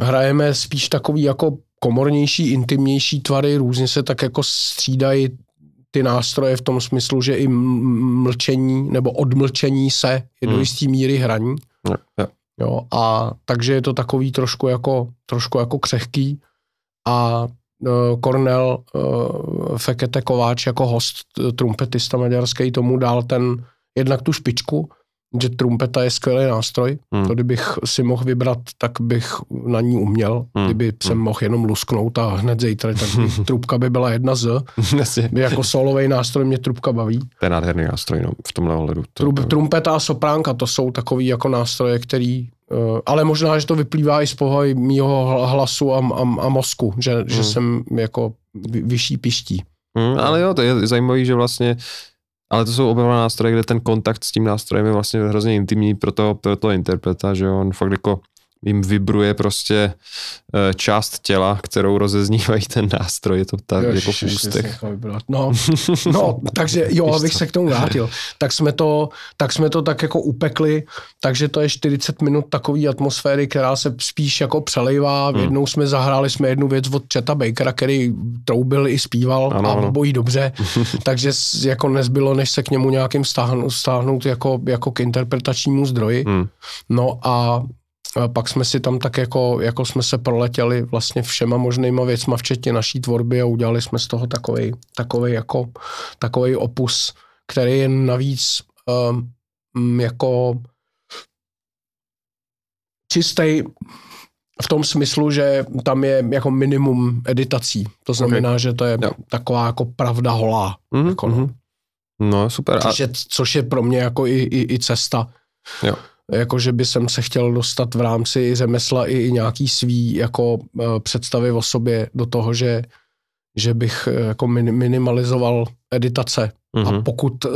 hrajeme spíš takový jako komornější, intimnější tvary, různě se tak jako střídají ty nástroje v tom smyslu, že i mlčení nebo odmlčení se je do hmm. jistý míry hraní. Jo, a takže je to takový trošku jako, trošku jako křehký a Kornel uh, Fekete Kováč jako host, trumpetista maďarský, tomu dal ten jednak tu špičku, že trumpeta je skvělý nástroj. Hmm. To kdybych si mohl vybrat, tak bych na ní uměl. Hmm. Kdyby hmm. jsem mohl jenom lusknout a hned zítra, tak by, trubka by byla jedna z. jako solový nástroj mě trubka baví. To je nádherný nástroj no, v tomhle ohledu. Trub, trumpeta a sopránka, to jsou takový jako nástroje, který Uh, ale možná, že to vyplývá i z pohoji mýho hlasu a, a, a mozku, že, hmm. že jsem jako vyšší piští. Hmm, ale jo, to je zajímavé, že vlastně ale to jsou oba nástroje, kde ten kontakt s tím nástrojem je vlastně hrozně intimní pro toho, pro toho interpreta, že on fakt jako jim vibruje prostě eh, část těla, kterou rozeznívají ten nástroj, je to tak jo, jako v ústech. No, no, takže jo, abych se k tomu vrátil. Tak jsme, to, tak jsme to tak jako upekli, takže to je 40 minut takové atmosféry, která se spíš jako přelejvá. Hmm. Jednou jsme zahráli jsme jednu věc od Cheta Bakera, který troubil i zpíval ano, a ano. bojí dobře, takže jako nezbylo, než se k němu nějakým stáhnout, stáhnout jako, jako k interpretačnímu zdroji. Hmm. No a pak jsme si tam tak jako, jako jsme se proletěli vlastně všema možnýma věcma, včetně naší tvorby a udělali jsme z toho takový, takový jako, takový opus, který je navíc um, jako čistý v tom smyslu, že tam je jako minimum editací. To znamená, okay. že to je jo. taková jako pravda holá. Mm-hmm. Jako no. no super. Což je, což je pro mě jako i, i, i cesta. Jo. Jako, že by jsem se chtěl dostat v rámci řemesla i, i nějaký svý jako uh, představy o sobě do toho, že, že bych uh, jako minimalizoval editace Mm-hmm. A mhm. pokud uh,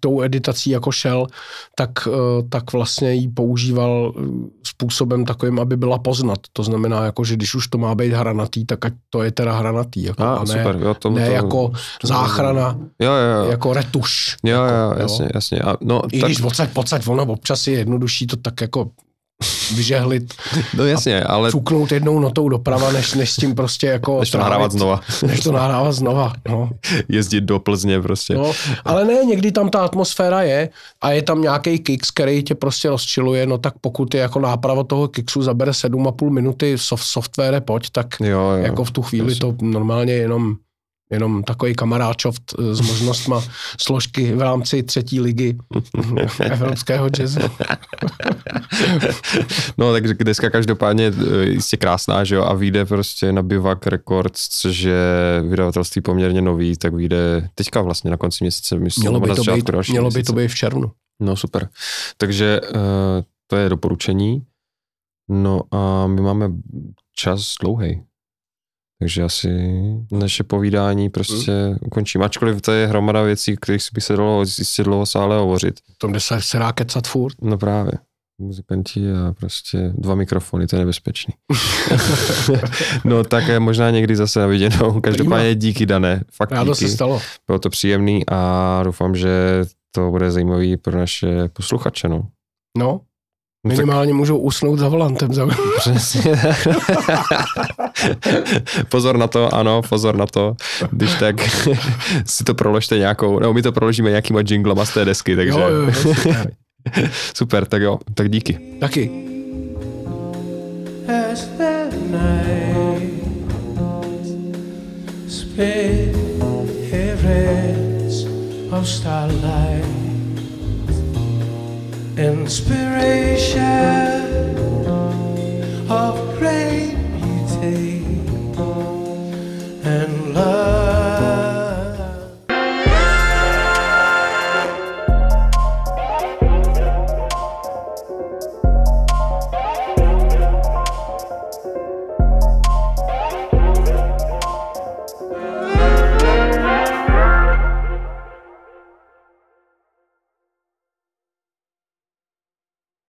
tou editací jako šel, tak, uh, tak vlastně ji používal eh, způsobem takovým, aby byla poznat. To znamená, jako, že když už to má být hranatý, tak ať to je teda hranatý. Jako, a, a ne, super, jo, tomu ne to, jako záchrana, jo, jo, jo. jako retuš. Jo, jo, jako, jasně, jo. jasně. A, no, I tak... když pocať, pocať, ono občas je jednodušší to tak jako vyžehlit. No jasně, ale... Cuknout jednou notou doprava, než, než s tím prostě jako... Než to nahrávat znova. Než to nahrávat znova, no. Jezdit do Plzně prostě. No, ale ne, někdy tam ta atmosféra je a je tam nějaký kicks, který tě prostě rozčiluje, no tak pokud je jako náprava toho kicksu zabere 7,5 minuty soft, software pojď, tak jo, jo, jako v tu chvíli jasně. to normálně jenom jenom takový kamaráčoft s možnostma složky v rámci třetí ligy evropského jazzu. no, takže dneska každopádně e, jistě krásná, že jo, a vyjde prostě na Bivak Records, což je vydavatelství poměrně nový, tak vyjde teďka vlastně na konci měsíce, myslím, mělo by, to být, mělo by to být v červnu. No super. Takže uh, to je doporučení. No a my máme čas dlouhý. Takže asi naše povídání prostě hmm. ukončím. Ačkoliv to je hromada věcí, kterých by se dalo jistě dlouho sále hovořit. V tom, kde se, se dá kecat furt. No právě. Muzikanti a prostě dva mikrofony, to je nebezpečný. no tak možná někdy zase na viděnou. Každopádně díky, Dané. Fakt díky. se stalo. Bylo to příjemný a doufám, že to bude zajímavý pro naše posluchače. No, No Minimálně tak... můžou usnout za volantem. Za... Přesně. pozor na to, ano, pozor na to. Když tak si to proložte nějakou, nebo my to proložíme nějakýma jinglama z té desky, takže... Jo, jo, jo, super. super, tak jo, tak díky. Taky. Of starlight inspiration of great beauty and love.